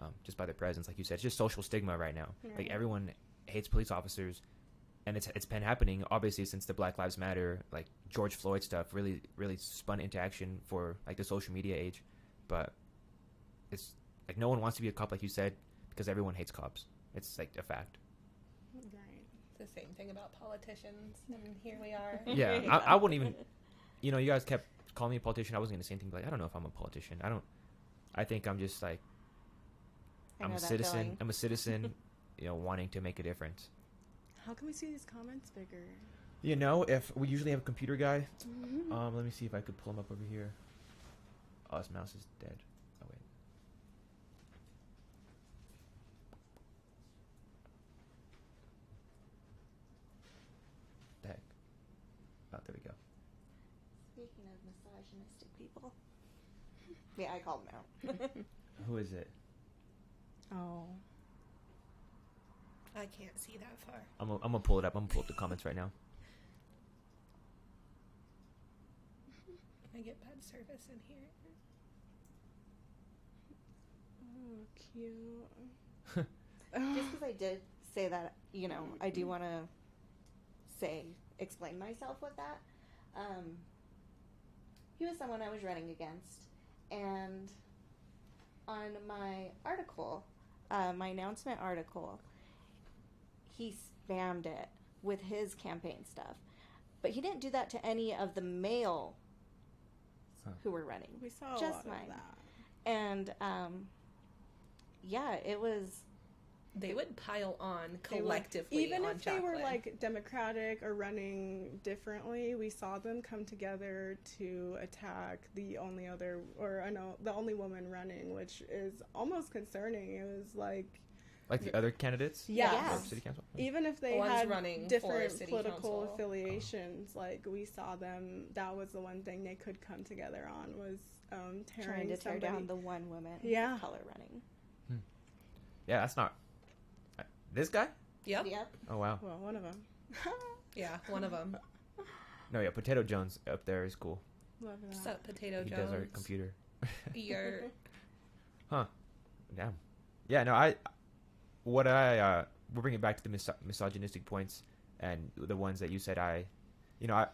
A: um, just by their presence, like you said. It's just social stigma right now. Like everyone hates police officers, and it's it's been happening obviously since the Black Lives Matter, like George Floyd stuff, really really spun into action for like the social media age, but it's like no one wants to be a cop, like you said, because everyone hates cops. It's like a fact.
B: Right.
D: It's the same thing about politicians, and here we are. [LAUGHS]
A: Yeah, I, I wouldn't even. [LAUGHS] You know, you guys kept calling me a politician. I wasn't gonna say anything. But like, I don't know if I'm a politician. I don't. I think I'm just like
C: I
A: I'm a citizen.
C: feeling.
A: I'm a citizen. [LAUGHS] you know, wanting to make a difference.
B: How can we see these comments bigger?
A: You know, if we usually have a computer guy. Um, let me see if I could pull him up over here. Oh, his mouse is dead. Oh wait. The heck. Oh, there we go.
C: Speaking of misogynistic people. [LAUGHS] Yeah, I called him out. [LAUGHS]
A: Who is it?
B: Oh.
D: I can't see that far.
A: I'm gonna, I'm gonna pull it up. I'm gonna pull up the comments right now.
D: I get bad service in here.
B: Oh, cute. [LAUGHS]
C: Just because I did say that, you know, I do want to say explain myself with that. Um, he was someone I was running against, and on my article, uh, my announcement article, he spammed it with his campaign stuff. But he didn't do that to any of the male
A: Huh.
C: who were running.
B: We saw a
C: Just
B: lot
C: mine.
B: of that.
C: And um, yeah, it was
D: They would pile on
B: They would-
D: collectively
B: even
D: on
B: if they were like democratic or running differently we saw them come together to attack the only other or I know the only woman running which is almost concerning it was like
A: Like the other candidates
C: Yes.
A: for city council.
B: even if they
D: The ones
B: had
D: running for
B: different
D: city
B: political
D: council.
B: affiliations like we saw them that was the one thing they could come together on was um, tearing
C: trying to tear down the one woman
B: Yeah.
C: of color running.
A: Yeah, that's not. uh, This guy?
D: Yep.
C: Yep.
A: Oh wow.
B: well one of them [LAUGHS]
D: Yeah, one of them.
A: No, yeah, Potato Jones up there is cool.
B: love that
D: What's up, Potato
A: he
D: Jones?
A: does our computer. [LAUGHS]
D: You're [LAUGHS]
A: Damn. Yeah, no, I. What I uh, we're bringing back to the mis- misogynistic points and the ones that you said I, you know, I,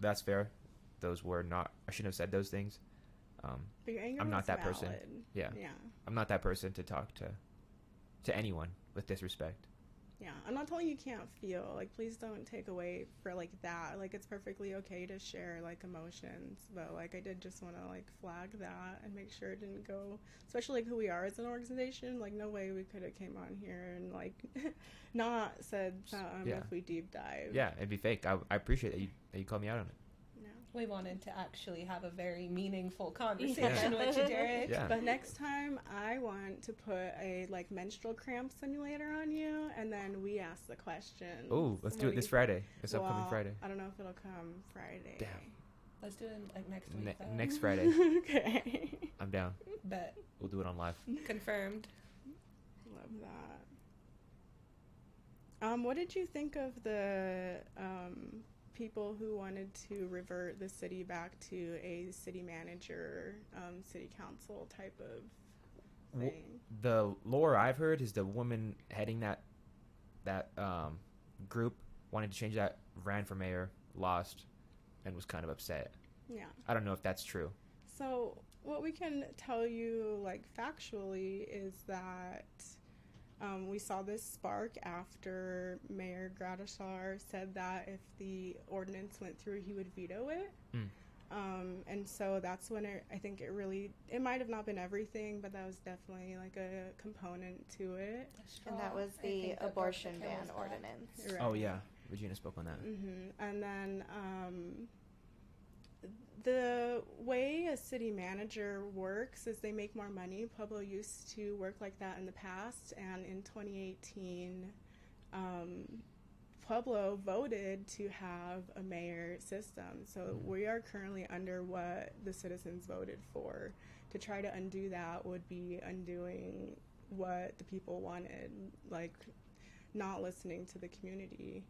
A: that's fair. Those were not. I shouldn't have said those things. Um,
B: But your anger
A: I'm not that person. yeah,
B: yeah
A: I'm not that person to talk to, to anyone with disrespect.
B: Yeah, I'm not telling you can't feel. Like, please don't take away for like that. Like, it's perfectly okay to share like emotions, but like, I did just want to like flag that and make sure it didn't go. Especially like who we are as an organization. Like, no way we could have came on here and like [LAUGHS] not said something um,
A: Yeah.
B: if we deep dive.
A: Yeah, it'd be fake. I, I appreciate that you that you called me out on it.
B: Yeah.
D: we wanted to actually have a very meaningful conversation with you, Derek.
A: Yeah.
B: But next time, I want to put a like menstrual cramp simulator on you, and then we ask the question.
A: Oh, let's do it this Friday. This upcoming Friday.
B: I don't know if it'll come Friday.
A: Damn.
D: Let's do it like next week.
A: Ne- next Friday. [LAUGHS]
B: okay.
A: I'm down.
D: Bet.
A: We'll do it on live.
D: Confirmed.
B: Love that. Um, what did you think of the um, people who wanted to revert the city back to a city manager, um, city council type of thing?
A: the lore I've heard is the woman heading that that um, group wanted to change that, ran for mayor, lost, and was kind of upset.
B: Yeah.
A: I don't know if that's true.
B: So what we can tell you, like factually, is that um, we saw this spark after Mayor Gradishar said that if the ordinance went through, he would veto it.
A: Mm.
B: Um, and so that's when it, I think it really, it might have not been everything, but that was definitely like a component to it.
C: And that was the abortion ban ordinance.
B: Right.
A: Oh yeah, Regina spoke on that.
B: hmm And then um, the way a city manager works is they make more money. Pueblo used to work like that in the past, and in 2018, um, Pueblo voted to have a mayor system. So we are currently under what the citizens voted for. To try to undo that would be undoing what the people wanted, like not listening to the community.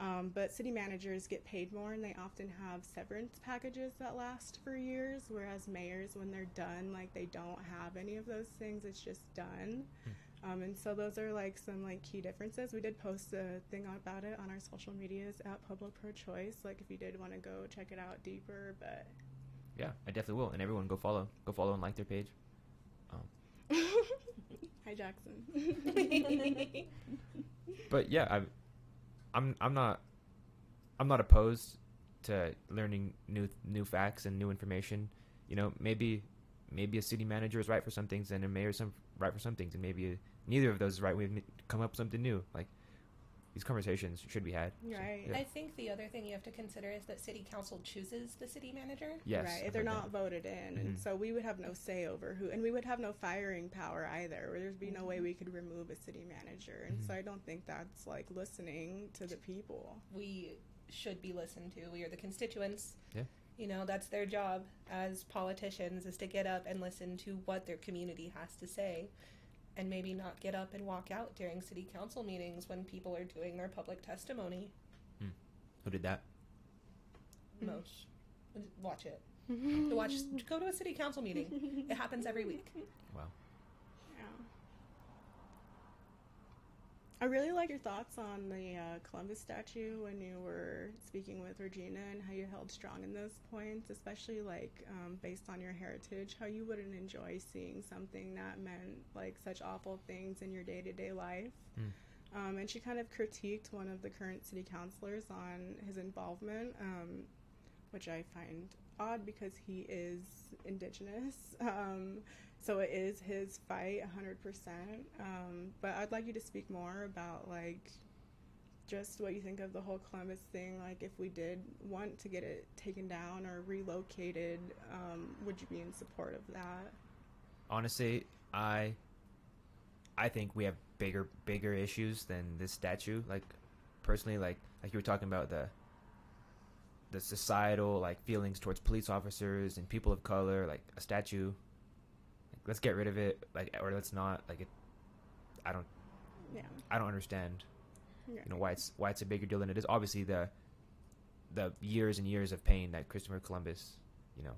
B: Um, but city managers get paid more and they often have severance packages that last for years, whereas mayors, when they're done, like they don't have any of those things. It's just done. Um, and so those are like some like key differences. We did post a thing about it on our social medias at Pueblo Pro Choice. Like if you did want to go check it out deeper, but
A: Yeah, I definitely will. And everyone go follow, go follow and like their page. [LAUGHS]
B: hi Jackson. [LAUGHS] [LAUGHS]
A: But yeah, I, I'm I'm not, I'm not opposed to learning new new facts and new information. You know, maybe maybe a city manager is right for some things and a mayor is some right for some things, and maybe neither of those is right. We've come up with something new. Like these conversations should be had. So,
B: Right.
A: yeah.
D: I think the other thing you have to consider is that city council chooses the city manager.
A: Yes,
B: right.
A: I've
B: If they're
A: heard
B: not voted in, and
A: Mhm.
B: so we would have no say over who, and we would have no firing power either. Where there'd be no way we could remove a city manager, and so
A: Mhm.
B: I don't think that's like listening to the people.
D: We should be listened to. We are the constituents.
A: Yeah.
D: You know, that's their job as politicians is to get up and listen to what their community has to say and maybe not get up and walk out during city council meetings when people are doing their public testimony.
A: Who did that?
B: Mm.
D: Most. Watch it. [LAUGHS] Watch go to a city council meeting. It happens every week.
A: Wow.
B: Yeah. I really like your thoughts on the uh, Columbus statue when you were speaking with Regina and how you held strong in those points, especially like um, based on your heritage, how you wouldn't enjoy seeing something that meant like such awful things in your day to day life.
A: Mm.
B: Um, and she kind of critiqued one of the current city councilors on his involvement, um, which I find odd because he is indigenous. [LAUGHS] Um, so it is his fight 100% um, but i'd like you to speak more about like just what you think of the whole columbus thing like if we did want to get it taken down or relocated um, would you be in support of that
A: honestly, I I think we have bigger bigger issues than this statue. Like personally, like like you were talking about the the societal like feelings towards police officers and people of color. Like a statue, let's get rid of it. Like or let's not. Like it. I don't.
B: yeah
A: I don't understand.
B: yeah
A: You know why it's why it's a bigger deal than it is. Obviously the the years and years of pain that Christopher Columbus, you know,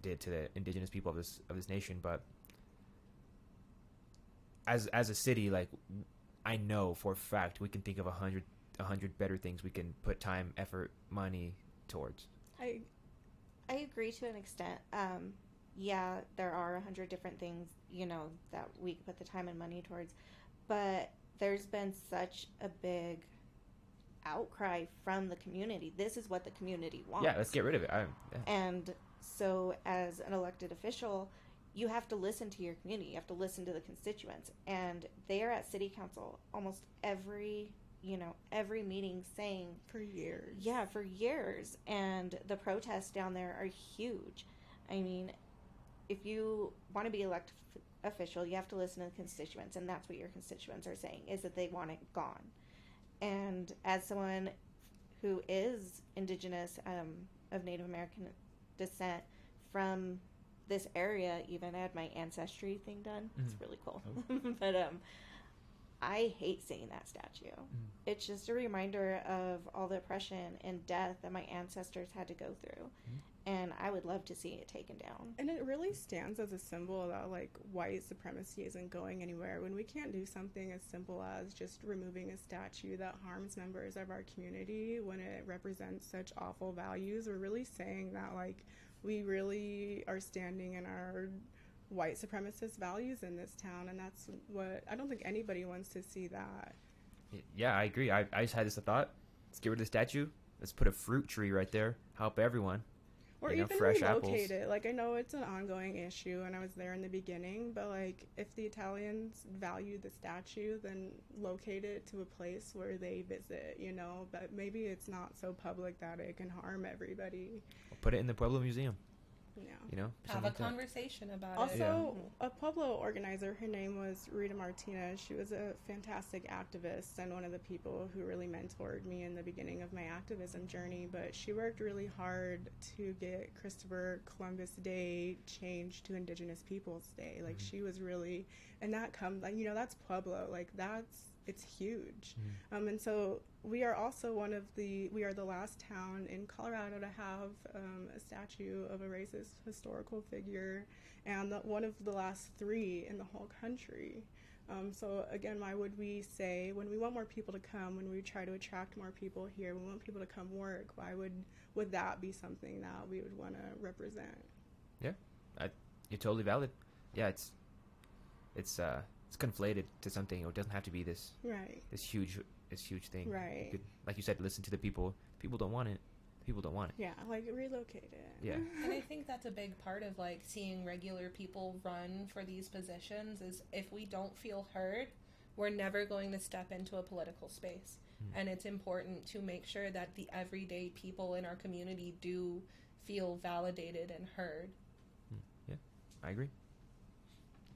A: did to the indigenous people of this of this nation. But as as a city, like I know for a fact we can think of a hundred a hundred better things we can put time, effort, money towards.
B: I,
C: I agree to an extent. Um, yeah, there are a hundred different things, you know, that we could put the time and money towards, but there's been such a big outcry from the community. This is what the community wants.
A: Yeah, let's get rid of it. I, yeah.
C: And so, as an elected official, you have to listen to your community. You have to listen to the constituents, and they are at city council almost every, you know, every meeting saying
B: for years
C: yeah, for years. And the protests down there are huge. I mean, if you want to be elected f- official, you have to listen to the constituents, and that's what your constituents are saying is that they want it gone. And as someone who is indigenous um, of Native American descent from this area, even I had my ancestry thing done. It's
A: Mhm.
C: really cool. [LAUGHS] but um, I hate seeing that statue it's just a reminder of all the oppression and death that my ancestors had to go through. And I would love to see it taken down.
B: And it really stands as a symbol that like white supremacy isn't going anywhere. When we can't do something as simple as just removing a statue that harms members of our community when it represents such awful values, we're really saying that like we really are standing in our white supremacist values in this town and that's what I don't think anybody wants to see that.
A: Yeah, I agree. I, I just had this thought. Let's get rid of the statue. Let's put a fruit tree right there. Help everyone.
B: Or
A: You know,
B: even
A: fresh
B: relocate
A: apples.
B: it. Like I know it's an ongoing issue, and I was there in the beginning. But like, if the Italians value the statue, then locate it to a place where they visit. You know, but maybe it's not so public that it can harm everybody.
A: Put it in the Pueblo Museum.
B: Yeah.
A: You know,
D: Have a
A: like that.
D: conversation about it.
B: Also,
D: it.
B: a Pueblo organizer, her name was Rita Martinez. She was a fantastic activist and one of the people who really mentored me in the beginning of my activism journey. But she worked really hard to get Christopher Columbus Day changed to Indigenous Peoples Day. Like,
A: Mhm.
B: she was really, and that comes, like, you know, that's Pueblo. Like, that's, it's huge.
A: Mhm.
B: Um, and so we are also one of the we are the last town in Colorado to have um, a statue of a racist historical figure, and the, one of the last three in the whole country. Um, so again, why would we say when we want more people to come, when we try to attract more people here, we want people to come work? Why would would that be something that we would want to represent?
A: Yeah, you're totally valid. Yeah, it's it's uh it's conflated to something. It doesn't have to be this
B: Right.
A: this huge this huge thing. You
B: Right.
A: could, like you said, listen to the people. People don't want it. People don't want it.
B: Yeah, like relocate it.
A: Yeah. [LAUGHS]
D: And I think that's a big part of like seeing regular people run for these positions is if we don't feel heard, we're never going to step into a political space.
A: Hmm.
D: And it's important to make sure that the everyday people in our community do feel validated and heard. Yeah.
A: I agree.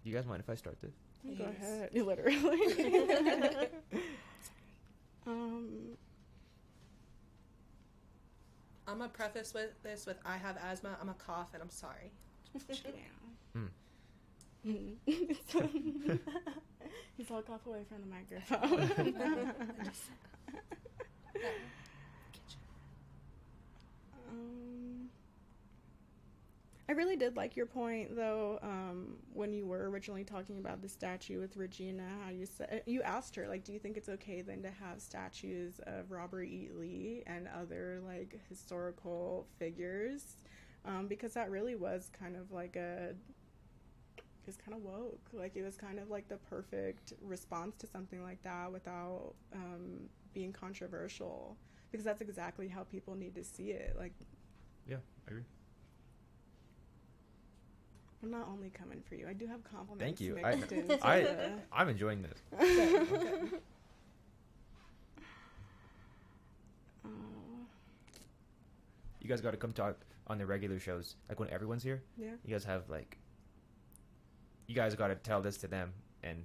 A: Do you guys mind if I start this?
B: Go
D: Please.
B: ahead. [LAUGHS] Literally. [LAUGHS] um,
D: I'm gonna preface with this with I have asthma, I'm a cough, and I'm sorry.
B: yeah. [LAUGHS]
A: Hmm.
B: Mm. He's all off away from the microphone. um, I really did like your point, though, um, when you were originally talking about the statue with Regina. How you said you asked her, like, do you think it's okay then to have statues of Robert E. Lee and other like historical figures? Um, because that really was kind of like a it was kind of woke. Like it was kind of like the perfect response to something like that without um, being controversial. Because that's exactly how people need to see it. Like
A: Yeah, I agree.
B: I'm not only coming for you. I do have compliments.
A: Thank you. I-
B: mixed into
A: I-
B: the-
A: I'm enjoying this. [LAUGHS]
B: Oh, [LAUGHS]
A: You guys got to come talk on the regular shows, like when everyone's here.
B: yeah.
A: You guys have like, you guys got to tell this to them, and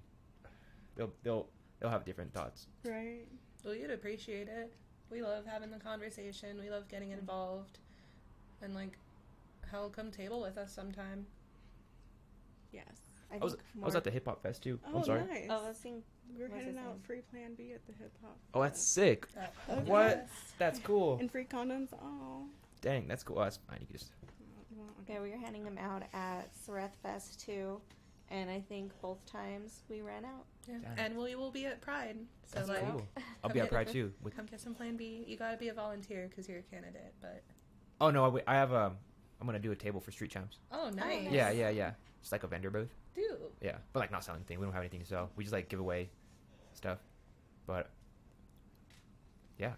A: they'll they'll they'll have different thoughts.
B: Right.
D: Well, you'd appreciate it. We love having the conversation. We love getting involved, and like, hell, come table with us sometime.
B: Yes.
C: I,
A: I was I was at the hip hop fest too.
B: Oh,
A: I'm sorry.
B: nice.
C: Oh, I was
B: we were
C: what was
B: handing out
C: name?
B: free Plan B at the hip hop.
A: Oh, that's sick.
D: That-
B: Okay.
A: What? That's cool.
B: And free condoms. Oh.
A: Dang, that's cool. Oh, that's fine. You can just
B: Well, okay.
C: Yeah, we were handing them out at Sareth Fest too, and I think both times we ran out.
D: Yeah. And we will be at Pride. So
A: that's
D: like,
A: cool. [LAUGHS] I'll be at Pride too. With
D: come get some Plan B. You gotta be a volunteer because you're a candidate. But
A: oh no, I, I have a. I'm gonna do a table for street champs.
D: oh, nice.
C: nice.
A: Yeah, yeah, yeah. Just like a vendor booth.
D: Do
A: Yeah, but like not selling anything. We don't have anything to sell. We just like give away stuff. But yeah,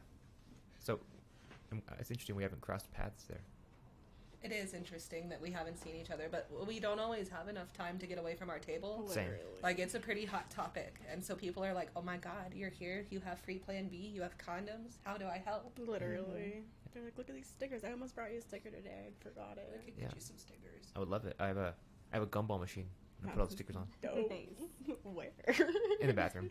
A: so um, it's interesting we haven't crossed paths there.
D: it is interesting that we haven't seen each other, but we don't always have enough time to get away from our table.
A: Same.
D: Like it's a pretty hot topic, and so people are like, "Oh my God, you're here! You have free Plan B. You have condoms. How do I help?"
B: Literally. They're like, look at these stickers. I almost brought you a sticker today. I forgot it.
D: I could
A: Yeah.
D: get you some stickers.
A: I would love it. I have a I have a gumball machine. I'm put all the stickers on
B: Dope.
C: Nice.
B: Where?
A: in the bathroom.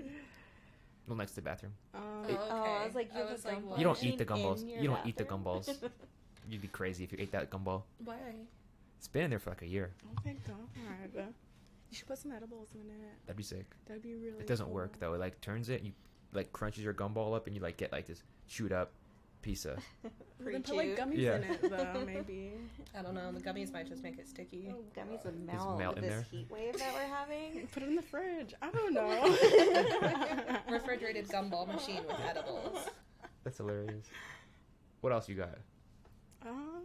A: Well, next to the bathroom.
B: Um,
D: Oh,
C: Oh, I was like, you
D: was like.
A: You don't eat the gumballs. You don't eat the gumballs. [LAUGHS] You'd be crazy if you ate that gumball.
D: Why?
A: It's been in there for like a year.
B: oh my god. You should put some edibles in it.
A: That'd be sick.
B: That'd be really
A: It doesn't
B: cool.
A: work though. It like turns it. You like crunches your gumball up and you like get like this shoot up piece of.
B: Well, then put like
C: Pre-chew.
B: gummies
A: Yeah.
B: in it though, [LAUGHS] maybe.
D: I don't know. The gummies might just make it sticky.
B: Oh,
C: Gummies would
A: Just
C: melt
A: melt
C: with
A: in
C: this
A: there.
C: heat wave that we're having. [LAUGHS]
B: Put it in the fridge. I don't know. [LAUGHS]
D: Refrigerated gumball machine with edibles.
A: That's hilarious. What else you got?
B: Um,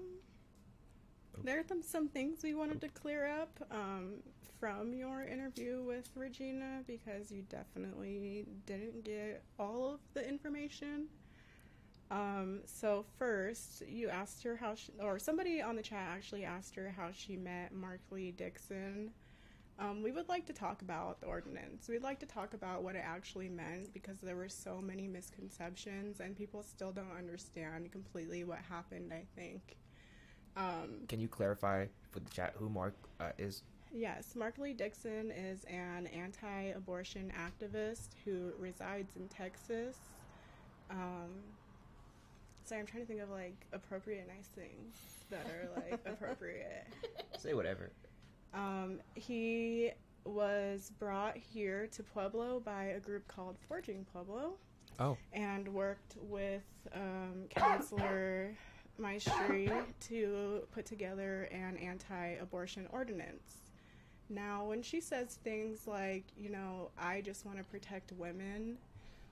B: there are th- some things we wanted to clear up um, from your interview with Regina because you definitely didn't get all of the information. Um, so first, you asked her how, she, or somebody on the chat actually asked her how she met Mark Lee Dixon. Um, we would like to talk about the ordinance. We'd like to talk about what it actually meant because there were so many misconceptions and people still don't understand completely what happened, I think. Um,
A: Can you clarify for the chat who Mark uh, is?
B: yes, Mark Lee Dixon is an anti abortion activist who resides in Texas. Um, sorry, I'm trying to think of like appropriate, nice things that are like [LAUGHS] appropriate.
A: Say whatever.
B: Um, he was brought here to Pueblo by a group called Forging Pueblo
A: Oh,
B: and worked with um, Councilor Maestri to put together an anti abortion ordinance. Now, when she says things like, you know, I just want to protect women,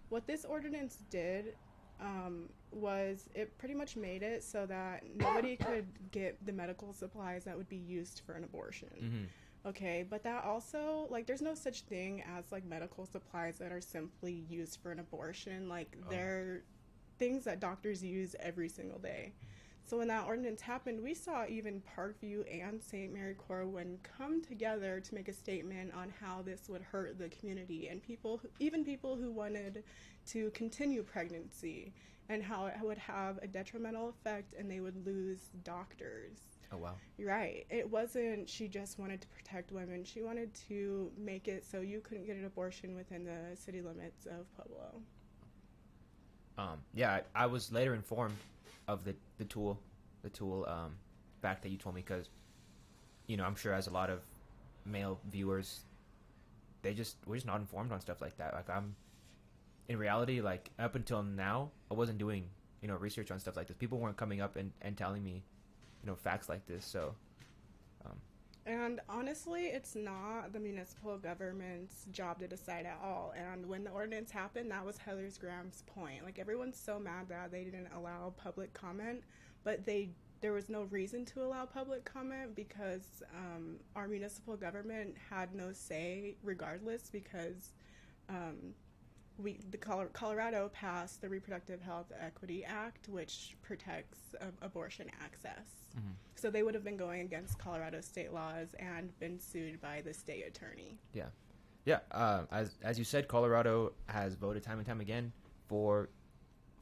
B: what this ordinance did um, was it pretty much made it so that nobody could get the medical supplies that would be used for an abortion.
A: mm-hmm.
B: Okay, but that also like there's no such thing as like medical supplies that are simply used for an abortion. Like
A: Oh.
B: they're things that doctors use every single day. So when that ordinance happened, we saw even Parkview and St. Mary Corwin come together to make a statement on how this would hurt the community and people, even people who wanted to continue pregnancy, and how it would have a detrimental effect and they would lose doctors.
A: Oh wow.
B: Right. It wasn't she just wanted to protect women. She wanted to make it so you couldn't get an abortion within the city limits of Pueblo.
A: Um, yeah, I, I was later informed of the the tool, the tool um, fact that you told me because, you know, I'm sure as a lot of male viewers, they just we're just not informed on stuff like that. Like I'm, in reality, like up until now, I wasn't doing you know research on stuff like this. People weren't coming up and, and telling me, you know, facts like this. So, Um,
B: And honestly, it's not the municipal government's job to decide at all. And when the ordinance happened, that was Heather's Graham's point. Like everyone's so mad that they didn't allow public comment, but they there was no reason to allow public comment because um, our municipal government had no say, regardless, because um, we the Colorado passed the Reproductive Health Equity Act, which protects uh, abortion access. So they would have been going against Colorado state laws and been sued by the state attorney.
A: Yeah, yeah. Uh, as as you said, Colorado has voted time and time again for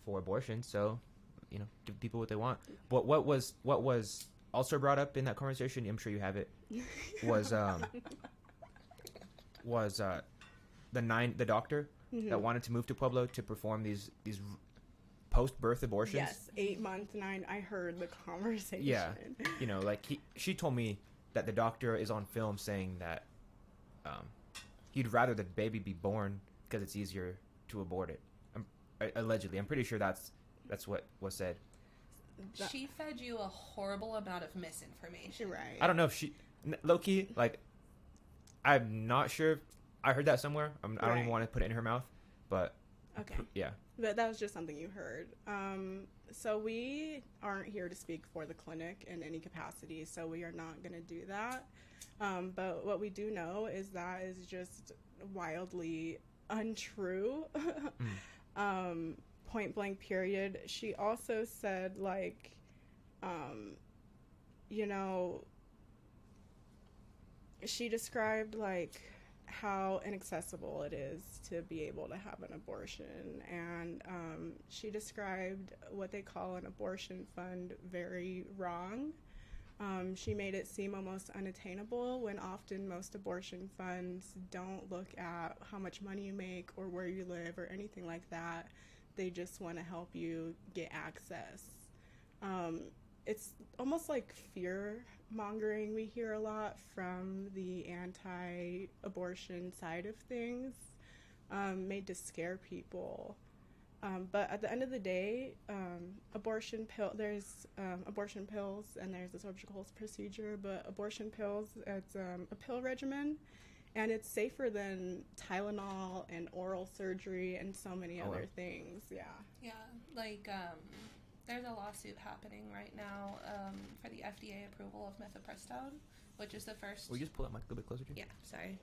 A: for abortion. So, you know, give people what they want. But what was what was also brought up in that conversation? I'm sure you have it. [LAUGHS] Was um was uh the nine the doctor
B: Mm-hmm.
A: that wanted to move to Pueblo to perform these these post birth abortions.
B: Yes, eight month nine. I heard the [LAUGHS] conversation.
A: Yeah, you know, like he, she told me that the doctor is on film saying that um, he'd rather the baby be born because it's easier to abort it. I'm, allegedly, I'm pretty sure that's that's what was said.
B: That-
D: She fed you a horrible amount of misinformation.
B: Right.
A: I don't know if she low key like. I'm not sure. I heard that somewhere. I'm, I don't even want to put it in her mouth, but
B: Okay.
A: yeah,
B: But that was just something you heard. Um, so we aren't here to speak for the clinic in any capacity, so we are not going to do that. Um, but what we do know is that is just wildly untrue. [LAUGHS] um, point blank period. She also said like, um, you know, she described like how inaccessible it is to be able to have an abortion. And um, she described what they call an abortion fund very wrong. Um, she made it seem almost unattainable when often most abortion funds don't look at how much money you make or where you live or anything like that. They just want to help you get access. Um, it's almost like fear mongering we hear a lot from the anti abortion side of things, um, made to scare people. Um, but at the end of the day, um, abortion pill there's um, abortion pills and there's a surgical procedure, but abortion pills it's um, a pill regimen, and it's safer than Tylenol and oral surgery and so many
A: Oh, wow.
B: other things. Yeah.
D: Yeah, like um, there's a lawsuit happening right now um, for the FDA approval of mifepristone, which is the first.
A: will you just pull that mic a little bit closer to you?
D: Yeah, sorry.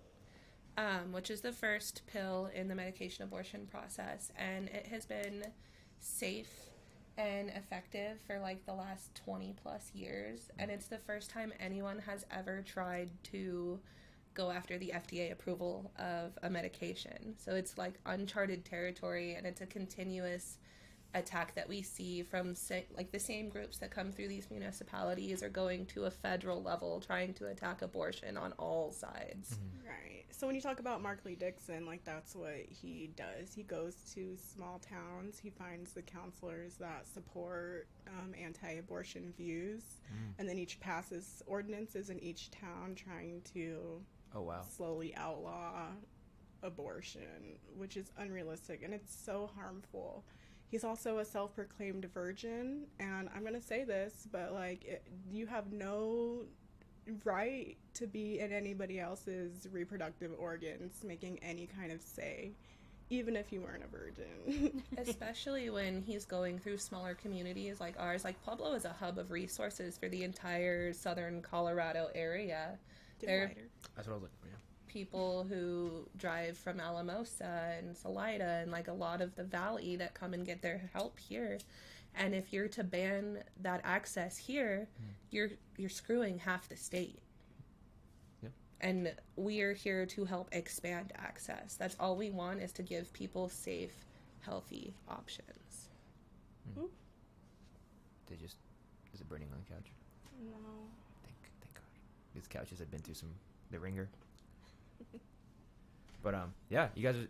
D: Um, which is the first pill in the medication abortion process, and it has been safe and effective for like the last 20 plus years. And it's the first time anyone has ever tried to go after the FDA approval of a medication. So it's like uncharted territory, and it's a continuous attack that we see from like the same groups that come through these municipalities are going to a federal level trying to attack abortion on all sides.
B: Right. So when you talk about Mark Lee Dixon, like that's what he does. He goes to small towns. He finds the councilors that support um, anti-abortion views, and then each passes ordinances in each town trying to
A: Oh wow.
B: slowly outlaw abortion, which is unrealistic and it's so harmful. He's also a self proclaimed virgin, and I'm going to say this, but like, it, you have no right to be in anybody else's reproductive organs making any kind of say, even if you weren't a virgin. [LAUGHS]
D: Especially when he's going through smaller communities like ours. Like Pueblo is a hub of resources for the entire southern Colorado area.
B: Get
D: They're-
A: That's what I was looking for. Yeah.
D: People who drive from Alamosa and Salida and like a lot of the valley that come and get their help here. And if you're to ban that access here, hmm. you're you're screwing half the state.
A: Yep.
D: And we are here to help expand access. That's all we want is to give people safe, healthy options. Hmm.
A: They just is it burning on the couch?
B: No.
A: Thank thank God. These couches have been through some the ringer. [LAUGHS] but um yeah, you guys are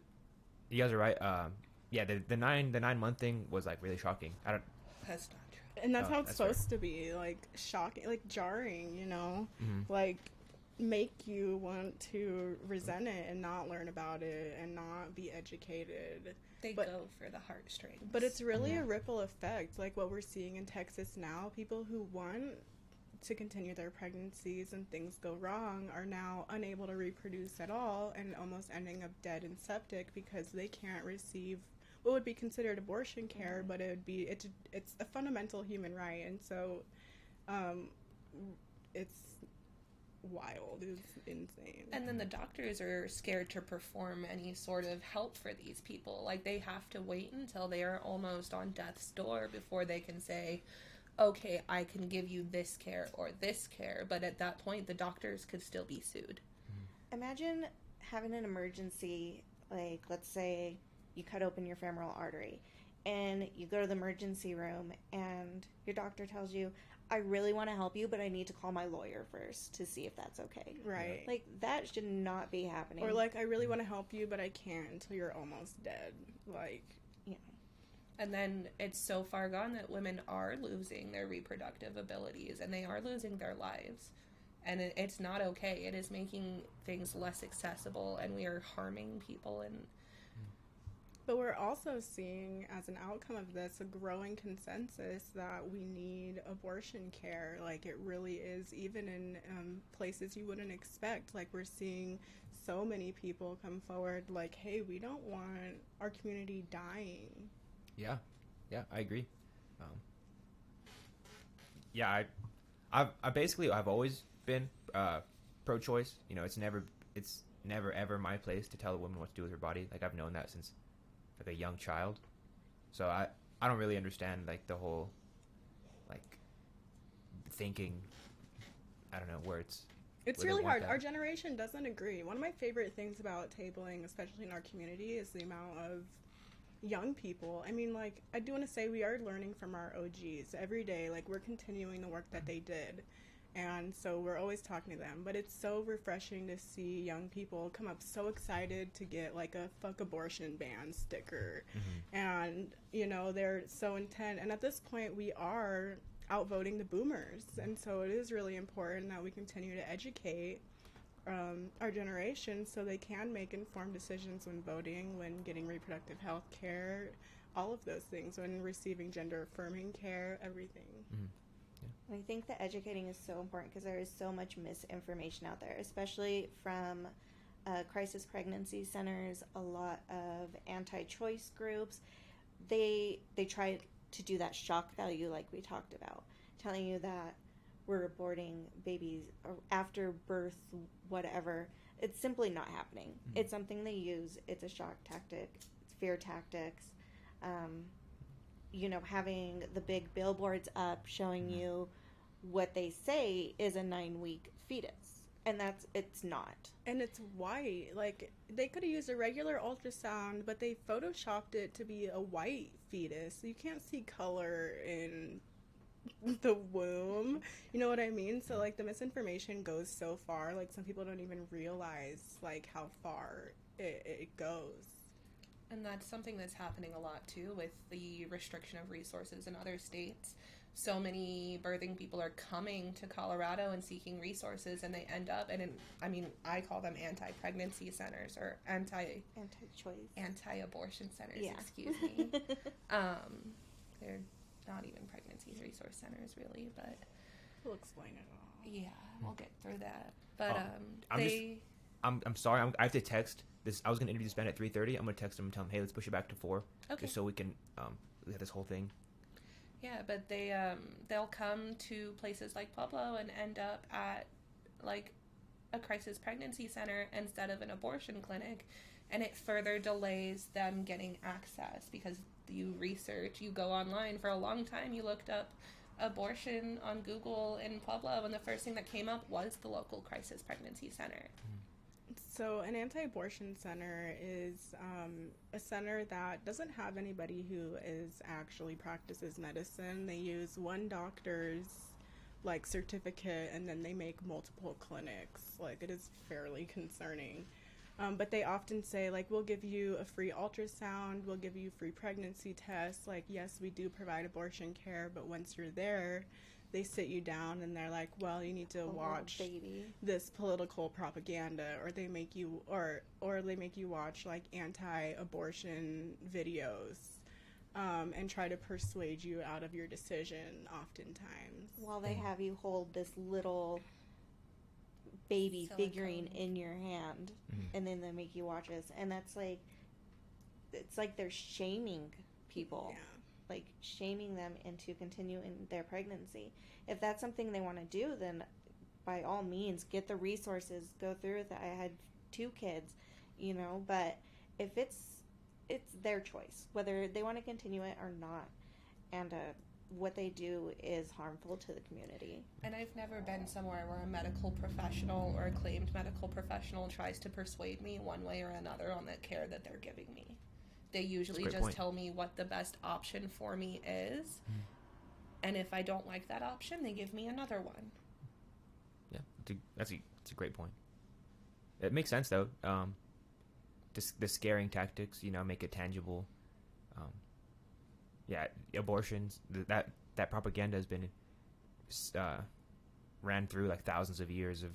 A: you guys are right. Um yeah, the the nine the nine month thing was like really shocking. I don't
D: That's not true.
B: And that's
A: Oh,
B: how it's
A: that's fair.
B: supposed to be like shocking, like jarring, you know?
A: Mhm.
B: Like make you want to resent it and not learn about it and not be educated.
D: They
B: But-
D: go for the heartstrings.
B: But it's really
A: Yeah.
B: a ripple effect, like what we're seeing in Texas now. People who want to continue their pregnancies and things go wrong are now unable to reproduce at all and almost ending up dead and septic because they can't receive what would be considered abortion care, but it would be it's it's a fundamental human right, and so um, it's wild. It's insane.
D: And then the doctors are scared to perform any sort of help for these people. Like they have to wait until they are almost on death's door before they can say, okay, I can give you this care or this care. But at that point, the doctors could still be sued. Hmm.
C: Imagine having an emergency, like let's say you cut open your femoral artery and you go to the emergency room and your doctor tells you, I really want to help you, but I need to call my lawyer first to see if that's okay.
B: right.
C: Like that should not be happening.
B: or like I really want to help you, but I can't until you're almost dead. Like
D: And then it's so far gone that women are losing their reproductive abilities and they are losing their lives. And it, it's not okay. It is making things less accessible and we are harming people. And
B: But we're also seeing, as an outcome of this, a growing consensus that we need abortion care. Like, it really is, even in um, places you wouldn't expect. Like, we're seeing so many people come forward, like, hey, we don't want our community dying.
A: Yeah, yeah, I agree. Um, yeah, I, I've, I basically I've always been uh, pro-choice. You know, it's never it's never ever my place to tell a woman what to do with her body. Like I've known that since like a young child. So I I don't really understand like the whole like thinking. I don't know where it's
B: It's really hard.
A: that.
B: Our generation doesn't agree. One of my favorite things about tabling, especially in our community, is the amount of young people. I mean, like, I do want to say we are learning from our OGs every day. Like, we're continuing the work that they did. And so we're always talking to them. But it's so refreshing to see young people come up so excited to get, like, a fuck abortion ban sticker. Mm-hmm. And, you know, they're so intent. And at this point, we are outvoting the boomers. And so it is really important that we continue to educate um, our generation so they can make informed decisions when voting, when getting reproductive health care, all of those things, when receiving gender affirming care, everything.
C: I think that educating is so important because there is so much misinformation out there, especially from uh, crisis pregnancy centers, a lot of anti-choice groups. They they try to do that shock value, like we talked about, telling you that we're aborting babies after birth, whatever. It's simply not happening. It's something they use. It's a shock tactic. It's fear tactics. Um, you know, having the big billboards up showing you what they say is a nine week fetus. And that's, it's not.
B: And it's white. Like, they could have used a regular ultrasound, but they photoshopped it to be a white fetus. You can't see color in [LAUGHS] the womb. You know what I mean? So, like, the misinformation goes so far. Like, some people don't even realize, like, how far it, it goes.
D: And that's something that's happening a lot too with the restriction of resources in other states. So many birthing people are coming to Colorado and seeking resources, and they end up, and in, I mean, I call them anti-pregnancy centers or anti
C: Anti choice.
D: anti-abortion centers.
C: Yeah.
D: Excuse me. [LAUGHS] um, they're not even pregnancy resource centers, really, but
B: We'll explain it all.
D: yeah, we'll get through that. But
A: Oh,
D: um,
A: I'm just-
D: they.
A: I'm I'm sorry. I'm, I have to text this. I was gonna interview this band at 3:30. I'm gonna text him and tell him, hey, let's push it back to four,
D: Okay.
A: just so we can um we have this whole thing.
D: Yeah, but they um they'll come to places like Pueblo and end up at like a crisis pregnancy center instead of an abortion clinic and it further delays them getting access because you research, you go online for a long time you looked up abortion on Google in Pueblo and the first thing that came up was the local crisis pregnancy center.
B: So, an anti abortion center is um, a center that doesn't have anybody who is actually practices medicine. They use one doctor's like certificate and then they make multiple clinics. Like, it is fairly concerning. Um, but they often say, like, we'll give you a free ultrasound, we'll give you free pregnancy tests. Like, yes, we do provide abortion care, but once you're there, they sit you down and they're like, well, you need to
C: little
B: watch this political propaganda or they make you or or they make you watch like anti-abortion videos um, and try to persuade you out of your decision oftentimes.
C: While they have you hold this little baby
D: Silicone.
C: figurine in your hand,
A: Mhm.
C: and then they make you watch this, and that's like, it's like they're shaming people.
B: Yeah.
C: like shaming them into continuing their pregnancy. If that's something they want to do, then by all means, get the resources, go through with it. I had two kids, you know, but if it's it's their choice whether they want to continue it or not, and uh, what they do is harmful to the community.
D: And I've never been somewhere where a medical professional or a claimed medical professional tries to persuade me one way or another on the care that they're giving me. They usually just
A: point.
D: tell me what the best option for me is.
A: Mhm.
D: And if I don't like that option, they give me another one.
A: Yeah, it's a, that's a, a great point. It makes sense though. Um, the, the scaring tactics, you know, make it tangible. Um, yeah, abortions. That that propaganda has been uh, ran through like thousands of years of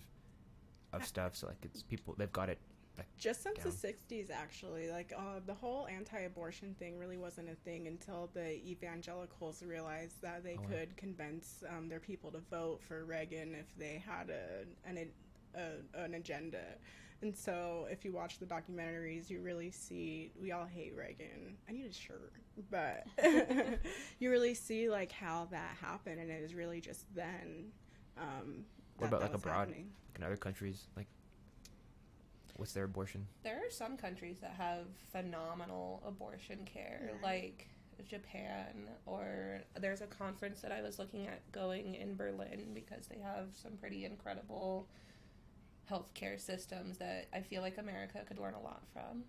A: of stuff. So like it's people they've got it. Like
B: Just since
A: down.
B: the 60s, actually, like uh, the whole anti abortion thing really wasn't a thing until the evangelicals realized that they
A: Oh, wow.
B: could convince um, their people to vote for Reagan if they had a, an, a, an agenda. And so, if you watch the documentaries, you really see we all hate Reagan. I need a shirt, but [LAUGHS] you really see like how that happened, and it was really just then. Um,
A: What
B: that
A: about,
B: that
A: like, abroad?
B: happening.
A: in other countries, like what's their abortion?
D: There are some countries that have phenomenal abortion care,
B: Right.
D: like Japan, or there's a conference that I was looking at going in Berlin because they have some pretty incredible healthcare systems that I feel like America could learn a lot from.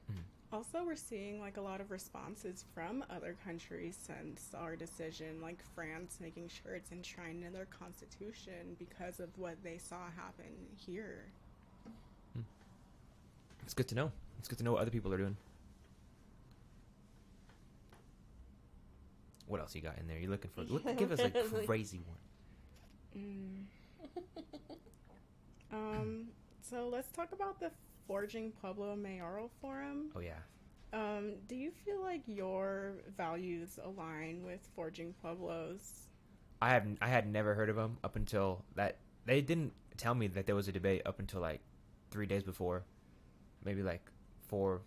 B: Also, we're seeing like a lot of responses from other countries since our decision, like France making sure it's enshrined in their constitution because of what they saw happen here.
A: It's good to know. It's good to know what other people are doing. What else you got in there? You're looking for? Look, give us a [LAUGHS] crazy one.
B: Mm. Um, so let's talk about the Forging Pueblo Mayoral Forum.
A: Oh yeah.
B: Um, do you feel like your values align with Forging Pueblo's?
A: I have I had never heard of them up until that. They didn't tell me that there was a debate up until like three days before, maybe like four.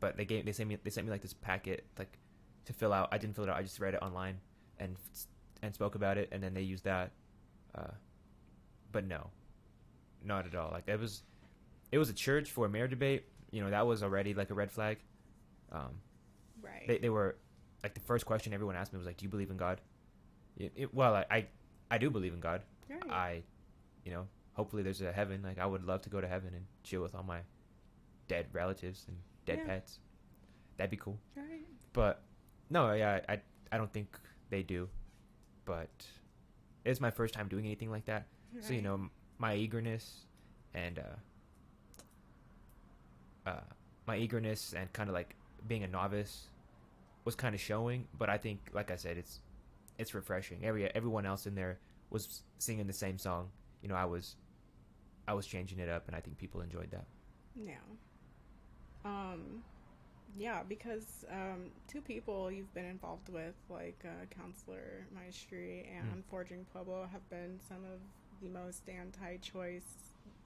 A: But they gave they sent me they sent me like this packet like to fill out. I didn't fill it out. I just read it online and and spoke about it, and then they used that. Uh, but no, not at all. Like it was, it was a church for a mayor debate. You know that was already like a red flag. Um,
B: Right.
A: they, they were like the first question everyone asked me was like, "Do you believe in God?" It, it, well, I, I I do believe in God.
B: right.
A: I, you know, hopefully there's a heaven. Like I would love to go to heaven and chill with all my dead relatives and dead
B: Yeah.
A: pets. That'd be cool.
B: right.
A: But no, yeah, I I don't think they do. But it's my first time doing anything like that. Right. So you know, my eagerness and uh, uh, my eagerness and kind of like being a novice was kind of showing. But I think, like I said, it's it's refreshing. Every everyone else in there was singing the same song. You know, I was I was changing it up, and I think people enjoyed that.
B: Yeah. Um, yeah, because um, two people you've been involved with, like uh, Councilor Maestri and Forging Pueblo, have been some of the most anti-choice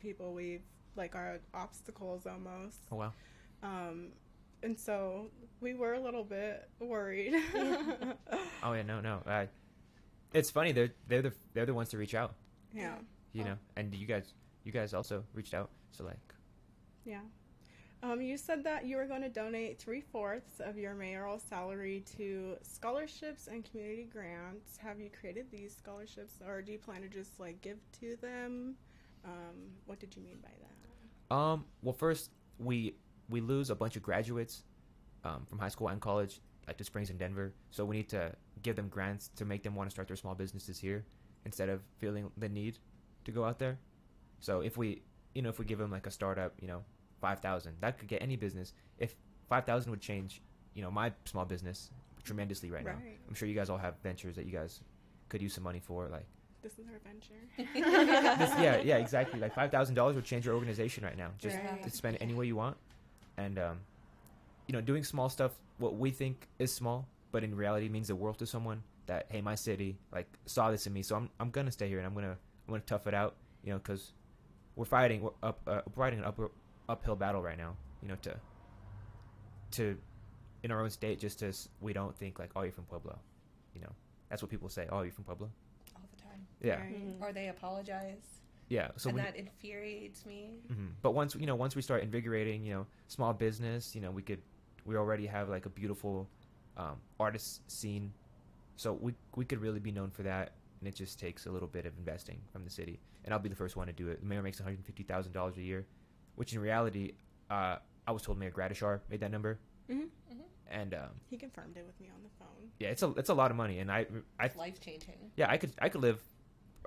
B: people we've like our obstacles almost.
A: Oh wow!
B: Um, and so we were a little bit worried. [LAUGHS]
A: Oh yeah, no, no. I, it's funny. They're they're the they're the ones to reach out.
B: yeah,
A: You know, and you guys you guys also reached out. So like,
B: yeah. Um, you said that you were going to donate three fourths of your mayoral salary to scholarships and community grants. Have you created these scholarships, or do you plan to just like give to them? Um, what did you mean by that?
A: Um. Well, first we we lose a bunch of graduates um, from high school and college, like to Springs and Denver. So we need to give them grants to make them want to start their small businesses here instead of feeling the need to go out there. So if we, you know, if we give them like a startup, you know, five thousand, that could get any business. If five thousand would change, you know, my small business tremendously right, now. I'm sure you guys all have ventures that you guys could use some money for, like.
B: This is our venture. [LAUGHS] [LAUGHS]
A: This, yeah, yeah, exactly. Like five thousand dollars would change your organization right now. Just
B: Right.
A: to spend it any way you want, and um, you know, doing small stuff, what we think is small, but in reality means the world to someone that hey my city like saw this in me so i'm, I'm gonna stay here and i'm gonna i'm gonna tough it out you know because we're fighting we're up uh, we're fighting an up, uphill battle right now you know to to in our own state just as we don't think like oh you're from pueblo you know that's what people say oh you're from pueblo
D: all the time.
A: yeah
B: Right.
C: Mhm.
D: Or they apologize.
A: yeah so
D: and
A: we,
D: that infuriates me.
A: hmm But once you know, once we start invigorating, you know, small business, you know, we could, we already have like a beautiful um, artist scene, so we we could really be known for that. And it just takes a little bit of investing from the city, and I'll be the first one to do it. The mayor makes one hundred fifty thousand dollars a year, which in reality, uh, I was told Mayor Gradishar made that number,
B: hmm
A: and um,
B: He confirmed it with me on the phone.
A: yeah, it's a it's a lot of money, and I I
D: Life changing.
A: yeah, I could I could live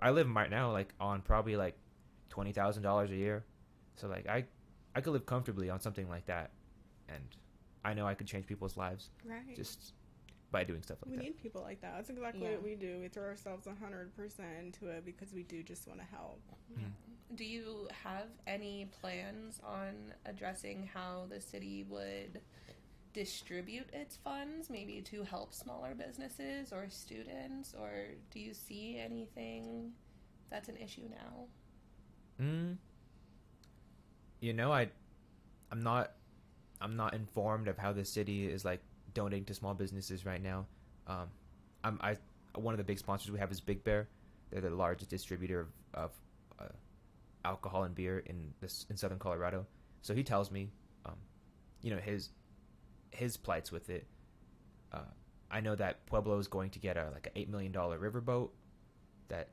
A: I live right now like on probably like twenty thousand dollars a year. So like I I could live comfortably on something like that. And I know I could change people's lives
B: Right.
A: just by doing stuff like
B: we
A: that.
B: We need people like that. That's exactly
C: Yeah.
B: what we do. We throw ourselves hundred percent into it because we do just want to help.
A: Mm.
D: Do you have any plans on addressing how the city would distribute its funds, maybe to help smaller businesses or students, or do you see anything that's an issue now?
A: Mm. You know, I I'm not I'm not informed of how the city is like donating to small businesses right now. Um, I'm I one of the big sponsors we have is Big Bear. They're the largest distributor of, of uh, alcohol and beer in this in southern Colorado. So he tells me, um, you know, his his plights with it. Uh, I know that Pueblo is going to get a like an eight million dollar riverboat that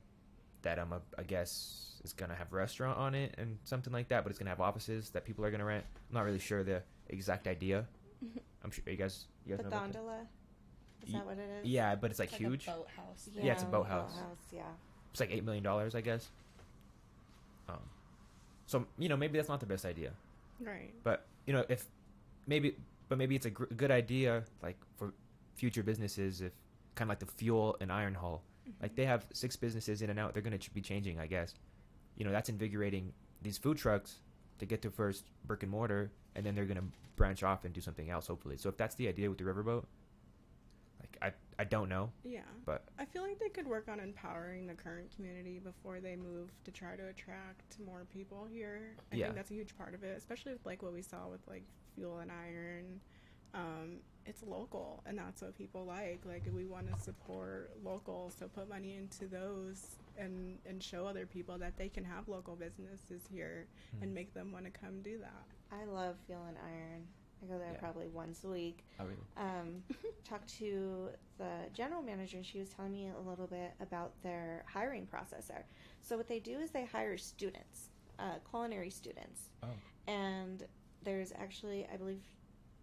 A: that I'm a, I guess is gonna have restaurant on it and something like that, but it's gonna have offices that people are gonna rent. I'm not really sure the exact idea. [LAUGHS] I'm sure you guys you guys
C: The
A: know about
C: gondola. Is
A: Ye-
C: that what it is?
A: Yeah, but it's like,
D: It's
A: huge.
D: a boathouse.
A: Yeah, it's a boathouse.
C: Yeah.
A: It's like eight million dollars, I guess. Um, so you know maybe that's not the best idea,
B: Right.
A: but you know if maybe but maybe it's a gr- good idea like for future businesses if kind of like the fuel and iron hall like they have six businesses in and out they're going to ch- be changing i guess. You know that's invigorating these food trucks to get to first brick and mortar and then they're going to branch off and do something else hopefully. So if that's the idea with the riverboat like i i don't know.
B: Yeah.
A: but
B: I feel like they could work on empowering the current community before they move to try to attract more people here. I
A: Yeah.
B: think that's a huge part of it, especially with like what we saw with like fuel and iron. Um, it's local, and that's what people like. Like we want to support local, so put money into those and and show other people that they can have local businesses here
A: Hmm.
B: and make them want to come do that.
C: I love Fuel and Iron. I go there
A: Yeah.
C: probably once a week.
A: I really
C: Um, [LAUGHS] talked to the general manager, and she was telling me a little bit about their hiring process there. So what they do is they hire students, uh, culinary students,
A: oh
C: and there's actually, I believe,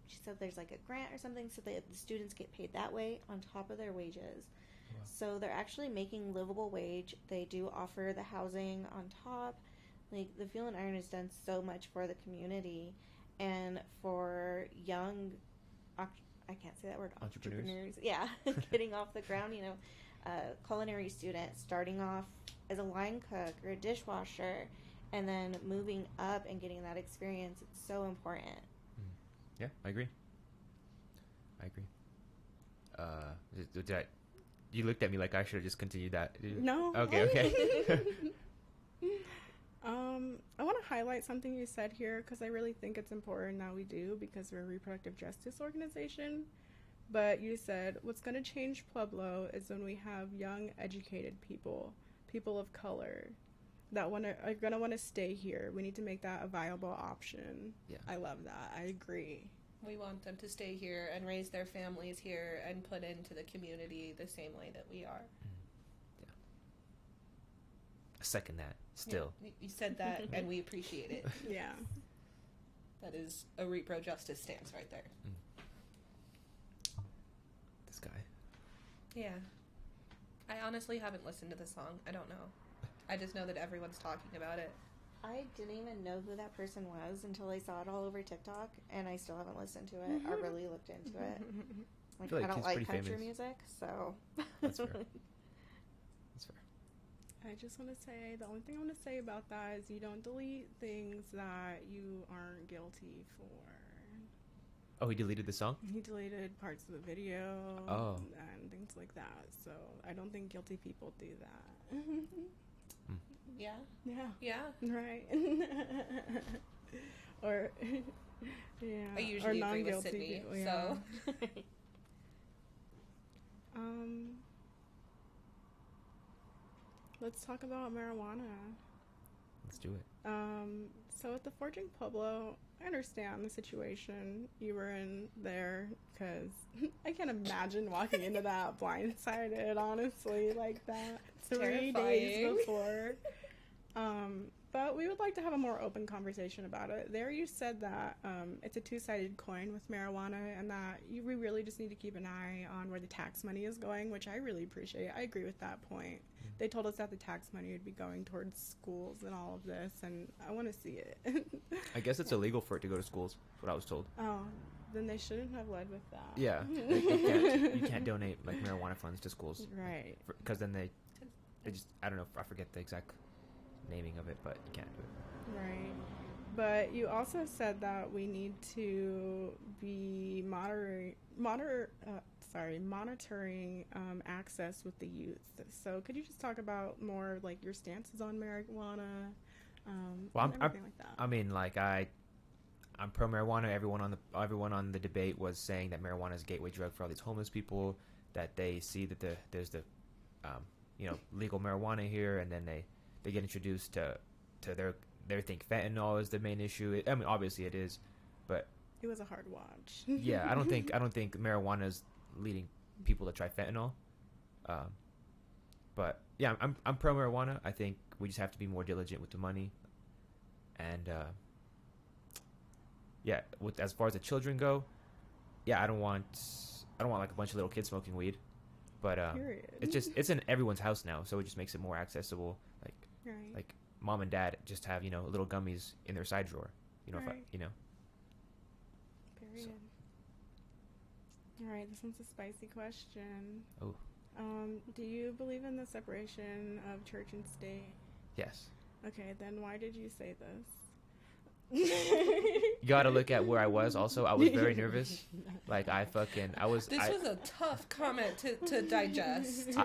C: she said there's like a grant or something, so that the students get paid that way on top of their wages.
A: Wow.
C: So they're actually making livable wage. They do offer the housing on top. Like the Fuel and Iron has done so much for the community and for young, I can't say that word,
A: Entrepreneurs.
C: Yeah, [LAUGHS] getting off the ground. You know, uh, culinary student starting off as a line cook or a dishwasher, and then moving up and getting that experience. It's so important.
A: yeah i agree i agree uh did, did i you looked at me like i should have just continued that
B: No.
A: okay okay [LAUGHS] [LAUGHS]
B: Um, I want to highlight something you said here because I really think it's important that we do because we're a reproductive justice organization. But you said what's going to change Pueblo is when we have young, educated people, people of color, that want to are going to want to stay here. We need to make that a viable option.
A: Yeah.
B: I love that. I agree.
D: We want them to stay here and raise their families here and put into the community the same way that we are. Yeah.
A: I second that still
D: Yeah, you- you said that, [LAUGHS] and we appreciate it. [LAUGHS]
B: Yeah.
D: That is a repro justice stance right there. Mm.
A: this guy
D: Yeah. I honestly haven't listened to the song. I don't know. I just know that everyone's talking about it.
C: I didn't even know who that person was until I saw it all over TikTok, and I still haven't listened to it or mm-hmm. really looked into it. [LAUGHS] Like, I
A: like
C: don't like country
A: famous.
C: music, so
A: That's fair. That's fair
B: I just want to say the only thing I want to say about that is you don't delete things that you aren't guilty for.
A: Oh, he deleted the song.
B: He deleted parts of the video
A: Oh.
B: and things like that. So I don't think guilty people do that.
D: Yeah.
B: yeah.
D: Yeah.
B: Right. [LAUGHS] or [LAUGHS] yeah.
D: I
B: or
D: usually agree with
B: non-guilty
D: Sydney.
B: people, yeah.
D: So [LAUGHS]
B: Um Let's talk about marijuana.
A: Let's do it.
B: Um, so at the Forging Pueblo, I understand the situation you were in there because [LAUGHS] I can't imagine walking into that [LAUGHS] blindsided, honestly, like that three days before. Um, but we would like to have a more open conversation about it. There, you said that um, it's a two-sided coin with marijuana, and that you we really just need to keep an eye on where the tax money is going, which I really appreciate. I agree with that point. They told us that the tax money would be going towards schools and all of this, and I want to see it. [LAUGHS]
A: I guess it's illegal for it to go to schools. What I was told.
B: oh, then they shouldn't have led with that.
A: Yeah, [LAUGHS] like, you, can't, you can't donate like marijuana funds to schools
B: Right.
A: because then they they just I don't know I forget the exact naming of it, but you can't do it.
B: Right. But you also said that we need to be monitor, monitor, uh, sorry, monitoring um, access with the youth. So could you just talk about more like your stances on marijuana, um,
A: Well, I'm- I'm-
B: like that?
A: I mean, like I, I'm pro marijuana. Everyone on the everyone on the debate was saying that marijuana is a gateway drug for all these homeless people. That they see that the there's the, um, you know, legal marijuana here, and then they they get introduced to to their they think fentanyl is the main issue. It, I mean, obviously it is, but
B: it was a hard watch.
A: yeah, I don't think [LAUGHS] I don't think marijuana is leading people to try fentanyl. Um, but yeah, I'm I'm pro marijuana. I think we just have to be more diligent with the money, and uh, yeah, with as far as the children go, yeah, I don't want I don't want like a bunch of little kids smoking weed, but um, it's just it's in everyone's house now, so it just makes it more accessible. Like
B: right.
A: like mom and dad just have you know little gummies in their side drawer, you know, if I, you know.
B: Period. All right, this one's a spicy question.
A: Oh.
B: Um, do you believe in the separation of church and state?
A: Yes.
B: Okay, then why did you say this?
A: You gotta look at where I was. Also, I was very nervous. [LAUGHS] Like I fucking, I was.
D: this
A: I,
D: was a tough comment to, to digest.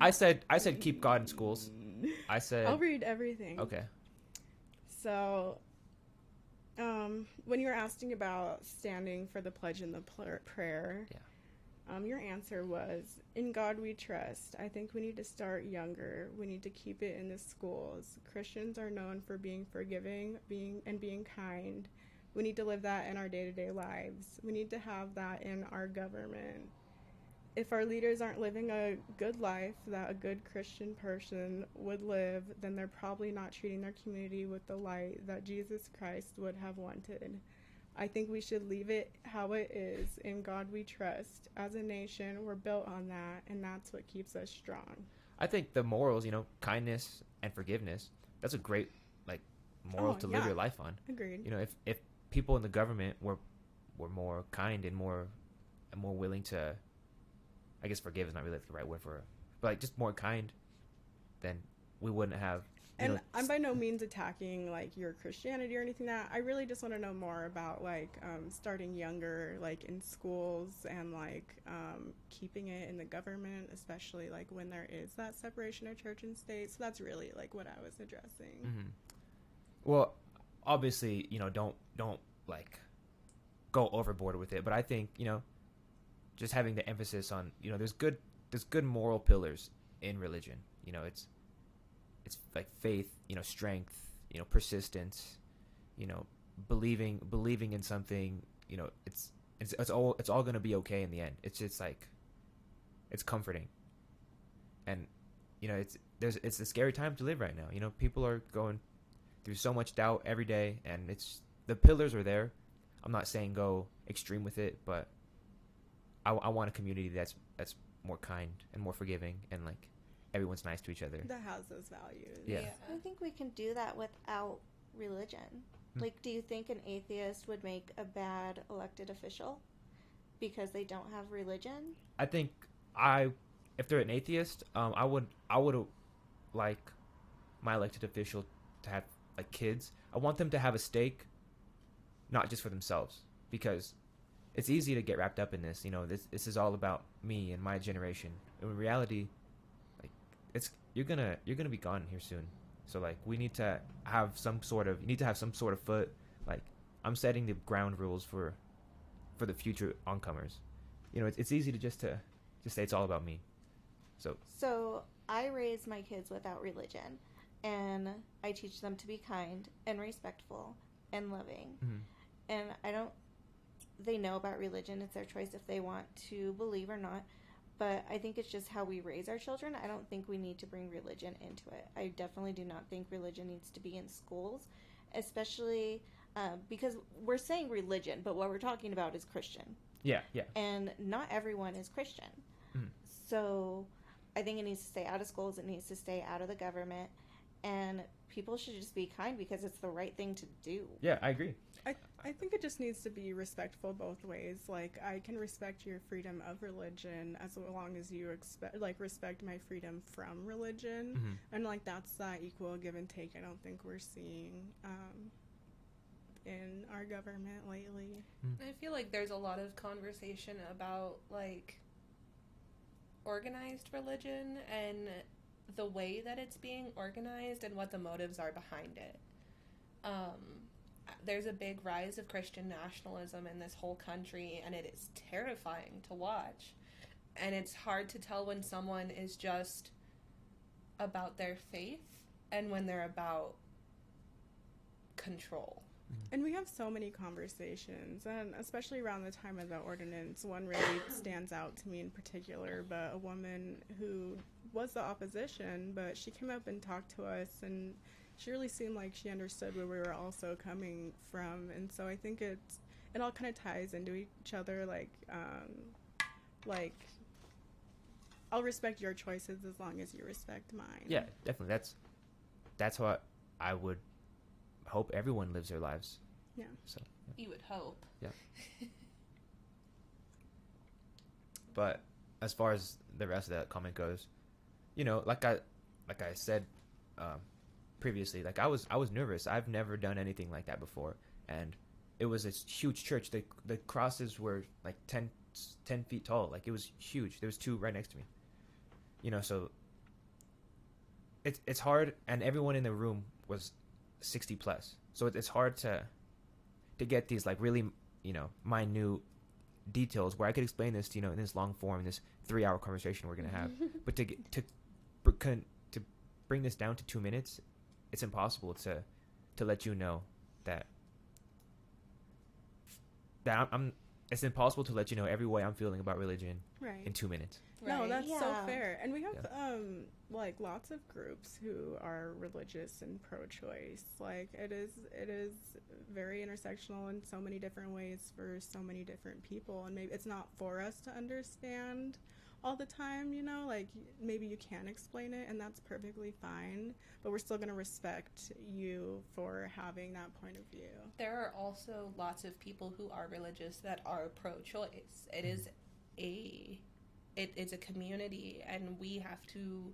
A: I said, I said, keep God in schools. [LAUGHS] I said,
B: I'll read everything.
A: okay.
B: So, um, when you were asking about standing for the pledge and the pl- prayer,
A: Yeah.
B: um, your answer was, "In God we trust." I think we need to start younger. We need to keep it in the schools. Christians are known for being forgiving, being and being kind. We need to live that in our day-to-day lives. We need to have that in our government. If our leaders aren't living a good life that a good Christian person would live, then they're probably not treating their community with the light that Jesus Christ would have wanted. I think we should leave it how it is. In God we trust. As a nation, we're built on that, and that's what keeps us strong.
A: I think the morals, you know, kindness and forgiveness. That's a great like moral
B: Oh,
A: to live your life on.
B: Agreed.
A: You know, if if people in the government were were more kind and more and more willing to, I guess forgive is not really the right word for it, but like just more kind, then we wouldn't have.
B: And
A: know,
B: I'm by no means attacking like your Christianity or anything that I really just want to know more about like um, starting younger like in schools and like um, keeping it in the government especially like when there is that separation of church and state. So that's really like what I was addressing.
A: Hmm Well, obviously, you know, don't don't like go overboard with it, but I think you know, just having the emphasis on you know, there's good there's good moral pillars in religion. You know, it's it's like faith, you know, strength, you know, persistence, you know, believing believing in something. You know, it's it's it's all it's all gonna be okay in the end. It's just like it's comforting, and you know, it's there's it's a scary time to live right now. You know, people are going through so much doubt every day and it's the pillars are there i'm not saying go extreme with it but i, I want a community that's that's more kind and more forgiving and like everyone's nice to each other
B: that has those values
A: Yeah.
C: I think we can do that without religion.
A: Hmm.
C: Like, do you think an atheist would make a bad elected official because they don't have religion?
A: i think i if they're an atheist um i would i would like my elected official to have like kids i want them to have a stake not just for themselves because it's easy to get wrapped up in this. You know, this this is all about me and my generation. In reality, like it's you're gonna you're gonna be gone here soon. So like we need to have some sort of you need to have some sort of foot. Like I'm setting the ground rules for for the future oncomers. You know, it's, it's easy to just to just say it's all about me. So
C: So I raise my kids without religion, and I teach them to be kind and respectful and loving.
A: mhm.
C: And I don't. They know about religion; it's their choice if they want to believe or not. But I think it's just how we raise our children. I don't think we need to bring religion into it. I definitely do not think religion needs to be in schools, especially uh, because we're saying religion, but what we're talking about is Christian.
A: yeah, yeah,
C: and not everyone is Christian.
A: Mhm.
C: So I think it needs to stay out of schools, it needs to stay out of the government, and people should just be kind because it's the right thing to do.
A: yeah. I agree.
B: I, I think it just needs to be respectful both ways. Like I can respect your freedom of religion as long as you expect like respect my freedom from religion,
A: Mhm.
B: and like that's that equal give and take. I don't think we're seeing um, in our government lately.
D: I feel like there's a lot of conversation about like organized religion and the way that it's being organized and what the motives are behind it. Um, there's a big rise of Christian nationalism in this whole country, and it is terrifying to watch. And it's hard to tell when someone is just about their faith and when they're about control. Mm-hmm.
B: And we have so many conversations, and especially around the time of the ordinance, one really stands out to me in particular. But a woman who was the opposition, but she came up and talked to us, and she really seemed like she understood where we were also coming from. And so I think it's it all kind of ties into each other. Like, um, like I'll respect your choices as long as you respect mine.
A: Yeah, definitely. That's that's what I would hope everyone lives their lives.
B: Yeah.
A: So,
D: You would hope. Yeah. [LAUGHS]
A: but as far as the rest of that comment goes, you know, like I like I said um, previously, like I was I was nervous. I've never done anything like that before, and it was a huge church. The the crosses were like 10, 10 feet tall. Like it was huge. There was two right next to me. You know, so it's it's hard, and everyone in the room was sixty plus. So it, it's hard to to get these like really you know minute details where I could explain this, you know, in this long form, this three-hour conversation we're gonna have. [LAUGHS] but to get to to bring this down to two minutes, it's impossible to to let you know that that I'm, I'm. It's impossible to let you know every way I'm feeling about religion
B: Right.
A: in two minutes.
B: No,
D: Right.
B: that's so fair. And we have um like lots of groups who are religious and pro-choice. Like it is it is very intersectional in so many different ways for so many different people and maybe it's not for us to understand all the time, you know? Like maybe you can explain it and that's perfectly fine, but we're still going to respect you for having that point of view.
D: There are also lots of people who are religious that are pro-choice. It is a it is a community and we have to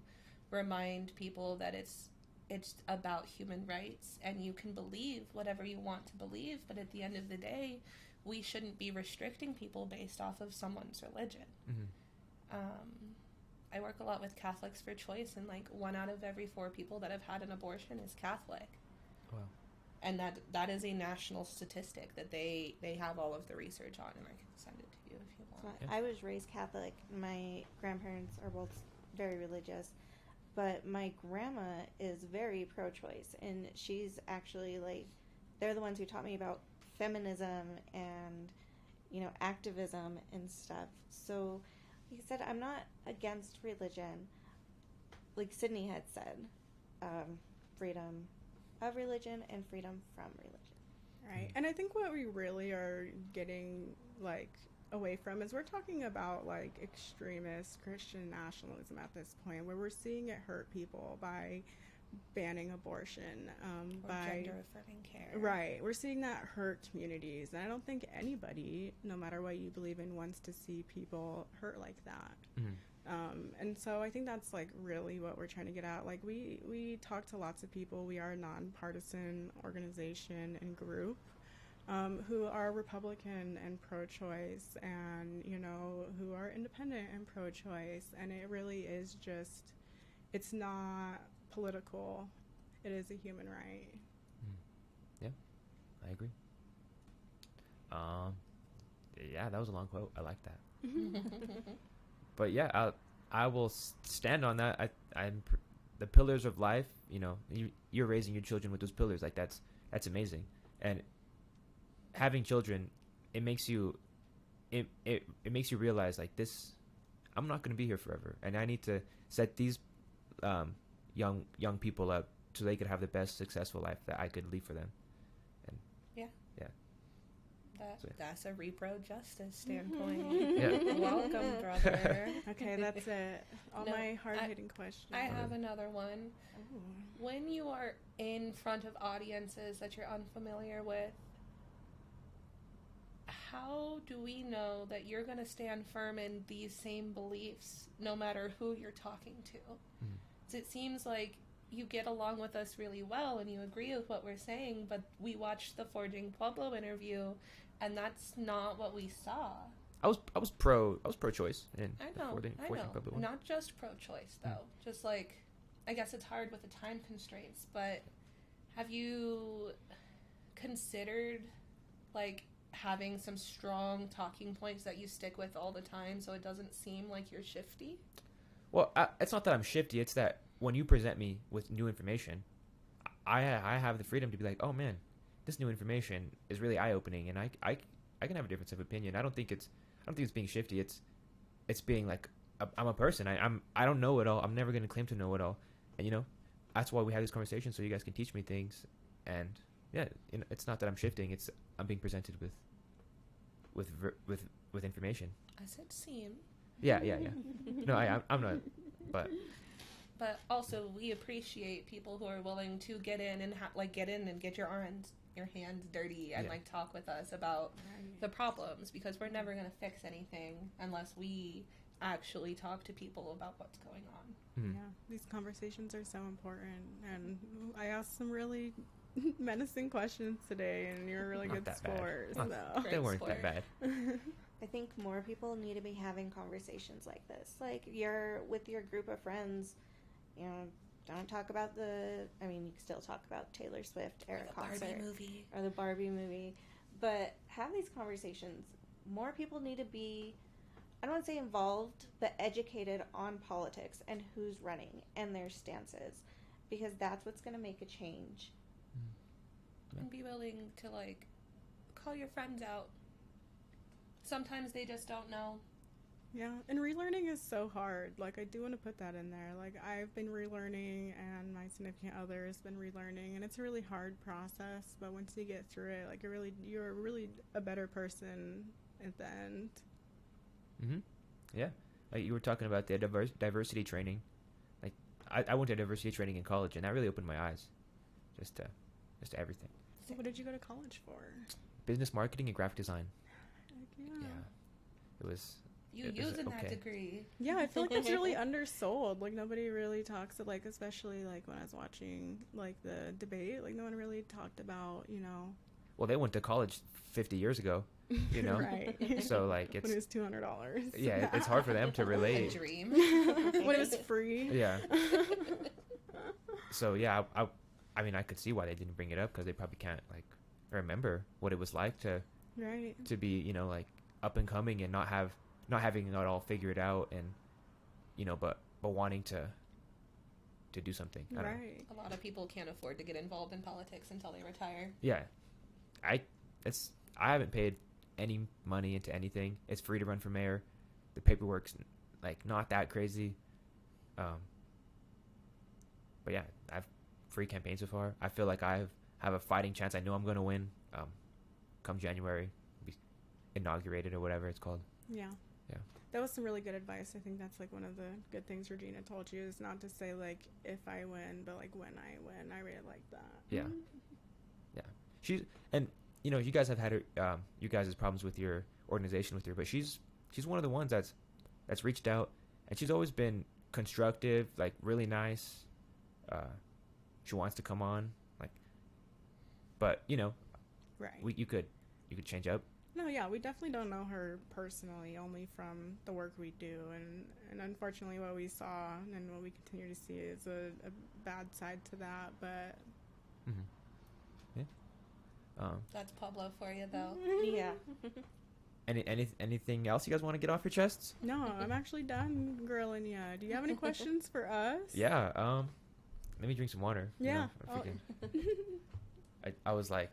D: remind people that it's it's about human rights and you can believe whatever you want to believe, but at the end of the day, we shouldn't be restricting people based off of someone's religion.
A: Mhm.
D: Um, I work a lot with Catholics for Choice, and like one out of every four people that have had an abortion is Catholic
A: Wow.
D: and that that is a national statistic that they they have all of the research on and i can send it to you if you want
A: Yeah.
C: I was raised Catholic. My grandparents are both very religious, but my grandma is very pro-choice, and she's actually like, they're the ones who taught me about feminism and, you know, activism and stuff. So, I said, I'm not against religion. Like Sydney had said, um, freedom of religion and freedom from religion.
B: Right. And I think what we really are getting like away from is we're talking about like extremist Christian nationalism at this point where we're seeing it hurt people by banning abortion um,
D: or
B: by
D: gender affirming care
B: right we're seeing that hurt communities and i don't think anybody no matter what you believe in wants to see people hurt like that
A: Mhm.
B: um, and so I think that's like really what we're trying to get at. Like we we talk to lots of people. We are a nonpartisan organization and group, um, who are Republican and pro-choice, and you know who are independent and pro-choice, and it really is just, it's not political. It is a human right. Yeah.
A: I agree. Um, yeah, that was a long quote. I like that. [LAUGHS] But yeah, I I will stand on that. I I'm pr- the pillars of life. You know, you you're raising your children with those pillars. Like that's that's amazing. And having children, it makes you, it it it makes you realize like this. I'm not going to be here forever, and I need to set these um, young young people up so they could have the best successful life that I could leave for them.
D: That,
A: So- yeah.
D: that's a repro justice mm-hmm. standpoint.
A: Yeah. [LAUGHS]
D: Welcome, brother. [LAUGHS]
B: Okay, that's it. All
D: No,
B: my hard-hitting questions.
D: I have another one.
B: Ooh.
D: When you are in front of audiences that you're unfamiliar with, how do we know that you're going to stand firm in these same beliefs no matter who you're talking to? It seems like you get along with us really well and you agree with what we're saying, but we watched the Forging Pueblo interview and that's not what we saw.
A: I was I was pro I was pro choice and
D: I know, I know. Not just pro-choice though. Just like, I guess it's hard with the time constraints. But have you considered like having some strong talking points that you stick with all the time, so it doesn't seem like you're shifty?
A: Well, I, it's not that I'm shifty. It's that when you present me with new information, I I have the freedom to be like, oh man, this new information is really eye opening, and I, I I can have a difference of opinion. I don't think it's I don't think it's being shifty. It's it's being like i I'm a person. I, I'm I don't know it all. I'm never going to claim to know it all, and you know that's why we have this conversation so you guys can teach me things. And yeah, it's not that I'm shifting. It's I'm being presented with with with with information.
D: As it seems.
A: Yeah, yeah, yeah. No, I I'm- I'm not. But
D: But also, we appreciate people who are willing to get in and ha- like get in and get your arms, your hands dirty and
A: Yeah.
D: like talk with us about
B: Right.
D: the problems because we're never going to fix anything unless we actually talk to people about what's going on.
A: mm.
B: Yeah, these conversations are so important, and I asked some really [LAUGHS] menacing questions today, and you're a really
A: Not
B: good
A: that bad.
B: sport.
A: Not
B: So.
D: Great
A: they weren't
D: sport.
A: that bad. [LAUGHS]
C: I think more people need to be having conversations like this. Like you're with your group of friends, you know, don't talk about the. I mean, you can still talk about Taylor Swift era concert
D: movie.
C: or the Barbie movie, but have these conversations. More people need to be. I don't want to say involved, but educated on politics and who's running and their stances, because that's what's going to make a change. Hmm.
D: And be willing to like call your friends out. Sometimes they just don't know.
B: Yeah, and relearning is so hard. Like, I do want to put that in there. Like, I've been relearning, and my significant other has been relearning, and it's a really hard process. But once you get through it, like, you're really, you're really a better person at the end.
A: hmm Yeah, like you were talking about the diverse, diversity training. Like I, I went to diversity training in college, and that really opened my eyes, just to, just to everything.
B: So, what did you go to college for?
A: Business marketing and graphic design.
B: Heck yeah.
A: Yeah, it was.
D: You
A: It was
D: using that degree.
B: Yeah, I feel like it's really [LAUGHS] undersold. Like nobody really talks it like especially like when I was watching like the debate, like no one really talked about, you know.
A: Well, they went to college 50 years ago, you [LAUGHS] know.
B: right.
A: So like
B: when
A: it's
B: it was two hundred dollars.
A: yeah, it's hard for them to [LAUGHS]
D: A
A: relate.
D: dream.
B: when it was free.
A: Yeah. So yeah, I, I, I mean, I could see why they didn't bring it up because they probably can't like remember what it was like to
B: Right.
A: to be you know like up and coming and not have not having it all figured out and you know but but wanting to to do something. I don't.
B: Right.
D: A lot of people can't afford to get involved in politics until they retire.
A: yeah. I it's i haven't paid any money into anything. It's free to run for mayor. The paperwork's like not that crazy. Um but yeah i've free campaign so far. I feel like i have, have a fighting chance. I know i'm going to win um come january. be inaugurated or whatever it's called
B: Yeah.
A: Yeah.
B: That was some really good advice. I think that's like one of the good things Regina told you is not to say like if I win, but like when I win. I really like that.
A: Yeah. Yeah. She's and you know, you guys have had her um you guys' problems with your organization with her, but she's she's one of the ones that's that's reached out and she's always been constructive, like really nice. Uh she wants to come on, like but you know,
B: Right.
A: we, you could you could change up.
B: No, yeah, we definitely don't know her personally, only from the work we do, and and unfortunately, what we saw and what we continue to see is a, a bad side to that. But
A: hmm Yeah. Um,
D: That's Pueblo for you, though. [LAUGHS]
C: yeah. [LAUGHS]
A: any any anything else you guys want to get off your chests?
B: no, I'm actually done grilling you. Do you have any [LAUGHS] questions for us?
A: Yeah. Um, let me drink some water. you
B: Yeah.
A: know, I,
B: Oh.
A: I I was like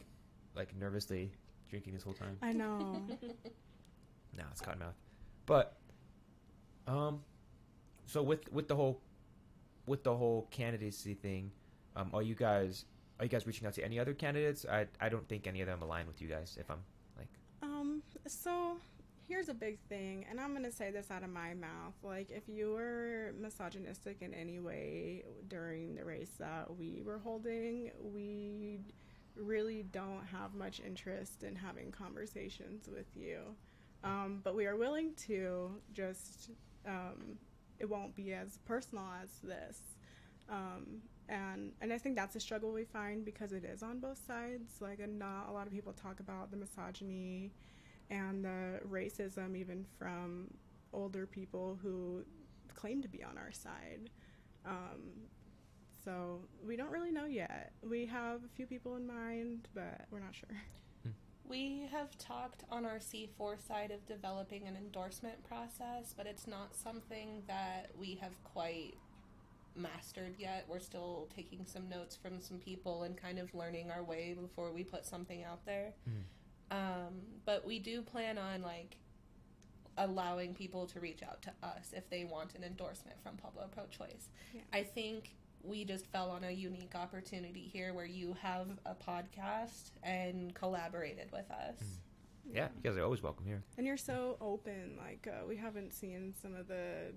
A: like nervously drinking this whole time.
B: I know. [LAUGHS]
A: No, it's cotton mouth. But um so with with the whole with the whole candidacy thing, um are you guys are you guys reaching out to any other candidates? I I don't think any of them align with you guys if I'm like
B: Um, so here's a big thing, and I'm gonna say this out of my mouth. Like, if you were misogynistic in any way during the race that we were holding, we really don't have much interest in having conversations with you. Um, but we are willing to just, um, it won't be as personal as this. Um, and and I think that's a struggle we find because it is on both sides. Like, and not a lot of people talk about the misogyny and the racism, even from older people who claim to be on our side. So we don't really know yet. We have a few people in mind, but we're not sure.
D: We have talked on our C4 side of developing an endorsement process, but it's not something that we have quite mastered yet. We're still taking some notes from some people and kind of learning our way before we put something out there.
A: Mhm.
D: Um, but we do plan on like allowing people to reach out to us if they want an endorsement from Pueblo Pro Choice.
B: Yeah.
D: I think we just fell on a unique opportunity here where you have a podcast and collaborated with us.
A: yeah, you guys are always welcome here.
B: And you're so open. Like uh, we haven't seen some of the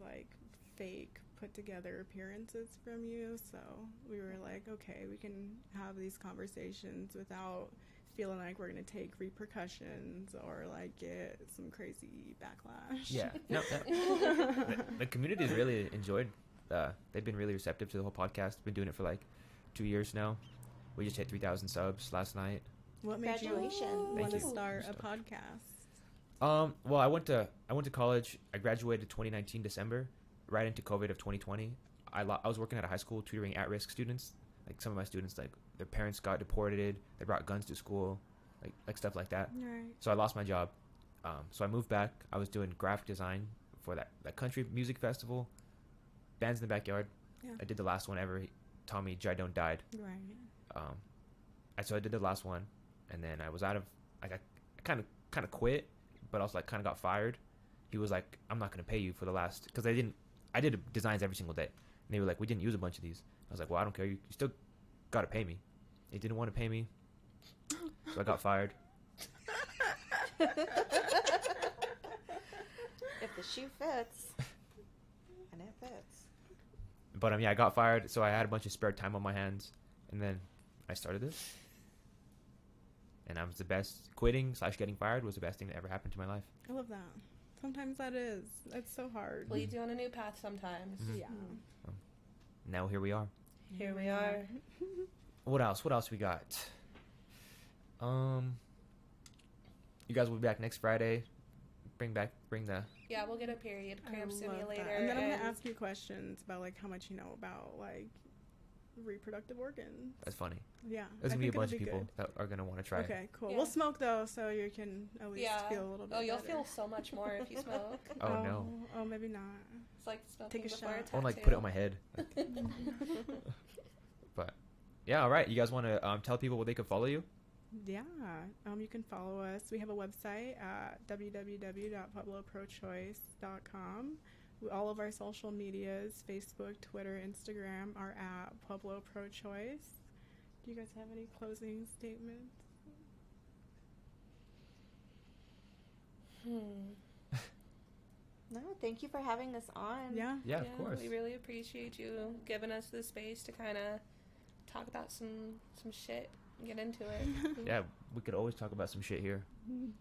B: like fake put together appearances from you, so we were like, okay, we can have these conversations without feeling like we're gonna take repercussions or like get some crazy backlash.
A: Yeah. [LAUGHS] No, that, [LAUGHS] the, the community's really enjoyed uh they've been really receptive to the whole podcast. Been doing it for like 2 years now. We just hit 3000 subs last night.
B: What made you
C: Congratulations.
B: want to
A: Thank you.
B: start a podcast?
A: Um, well, I went to I went to college. I graduated 2019 December, right into COVID of 2020. I lo- I was working at a high school tutoring at-risk students. Like some of my students, like their parents got deported, they brought guns to school, like like stuff like that.
B: Right.
A: So I lost my job. Um, so I moved back. I was doing graphic design for that that country music festival, bands in the backyard.
B: Yeah.
A: I did the last one ever. Tommy Giodone died.
B: Right.
A: Um, I so I did the last one, and then I was out of like I kind of kind of quit, but also like kind of got fired. He was like, "I'm not gonna pay you for the last," because I didn't. I did designs every single day, and they were like, "We didn't use a bunch of these." I was like, "Well, I don't care. You, you still gotta pay me." They didn't want to pay me, so I got fired. [LAUGHS]
C: if the shoe fits, and it fits.
A: But um, yeah, I got fired, so I had a bunch of spare time on my hands, and then I started this. And I was the best. Quitting slash getting fired was the best thing that ever happened to my life.
B: I love that. Sometimes that is. It's so hard.
D: Leads you on a new path sometimes.
A: Mhm.
B: Yeah.
A: Now here we are.
D: Here we are. [LAUGHS]
A: What else? What else we got? Um, you guys will be back next Friday. Bring back, bring the.
D: Yeah, we'll get a period
B: I
D: cramp
B: love that.
D: simulator.
B: And then I'm gonna ask you questions about like how much you know about like reproductive organs.
A: That's funny.
B: Yeah.
A: There's gonna be a bunch of people
B: good.
A: that are gonna want to try.
B: Okay, cool.
D: Yeah.
B: We'll smoke though, so you can at least
D: Yeah.
B: feel a little bit.
D: Oh, you'll
B: better.
D: feel so much more if you [LAUGHS] smoke.
A: Oh, no.
B: Oh, maybe not.
D: It's like smoking
B: Take a
D: before
B: shot.
D: a
A: I
D: tattoo.
A: want like put it on my head. [LAUGHS] [LAUGHS] But yeah, all right. You guys want to um, tell people where they can follow you?
B: Yeah. Um, you can follow us. We have a website at www.puebloprochoice.com. All of our social medias, Facebook, Twitter, Instagram, are at Pueblo Pro Choice. Do you guys have any closing statements?
D: Hmm. [LAUGHS]
C: No, thank you for having us on.
B: Yeah.
A: Yeah, of course.
D: We really appreciate you giving us the space to kind of talk about some some shit and get into it. [LAUGHS]
A: Yeah, we could always talk about some shit here.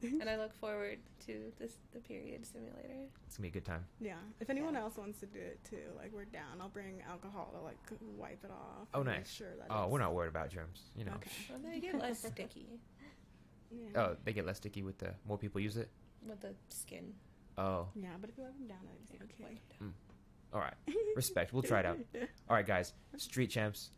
D: and I look forward to this the period simulator.
A: It's gonna be a good time.
B: Yeah. If anyone
D: Yeah.
B: else wants to do it too, like we're down. I'll bring alcohol to like wipe it off.
A: Oh,
B: and make
A: nice.
B: Sure that
A: Oh,
B: it's-
A: we're not worried about germs. You know.
B: Okay.
D: Well, they get less sticky
B: Yeah.
A: Oh, they get less sticky with the more people use it.
D: with the skin.
A: Oh,
B: Yeah, but if you wipe them down, it's
D: Yeah,
B: okay.
D: wipe them hmm.
A: all right. Respect. We'll try it out. [LAUGHS] All right, guys. Street champs.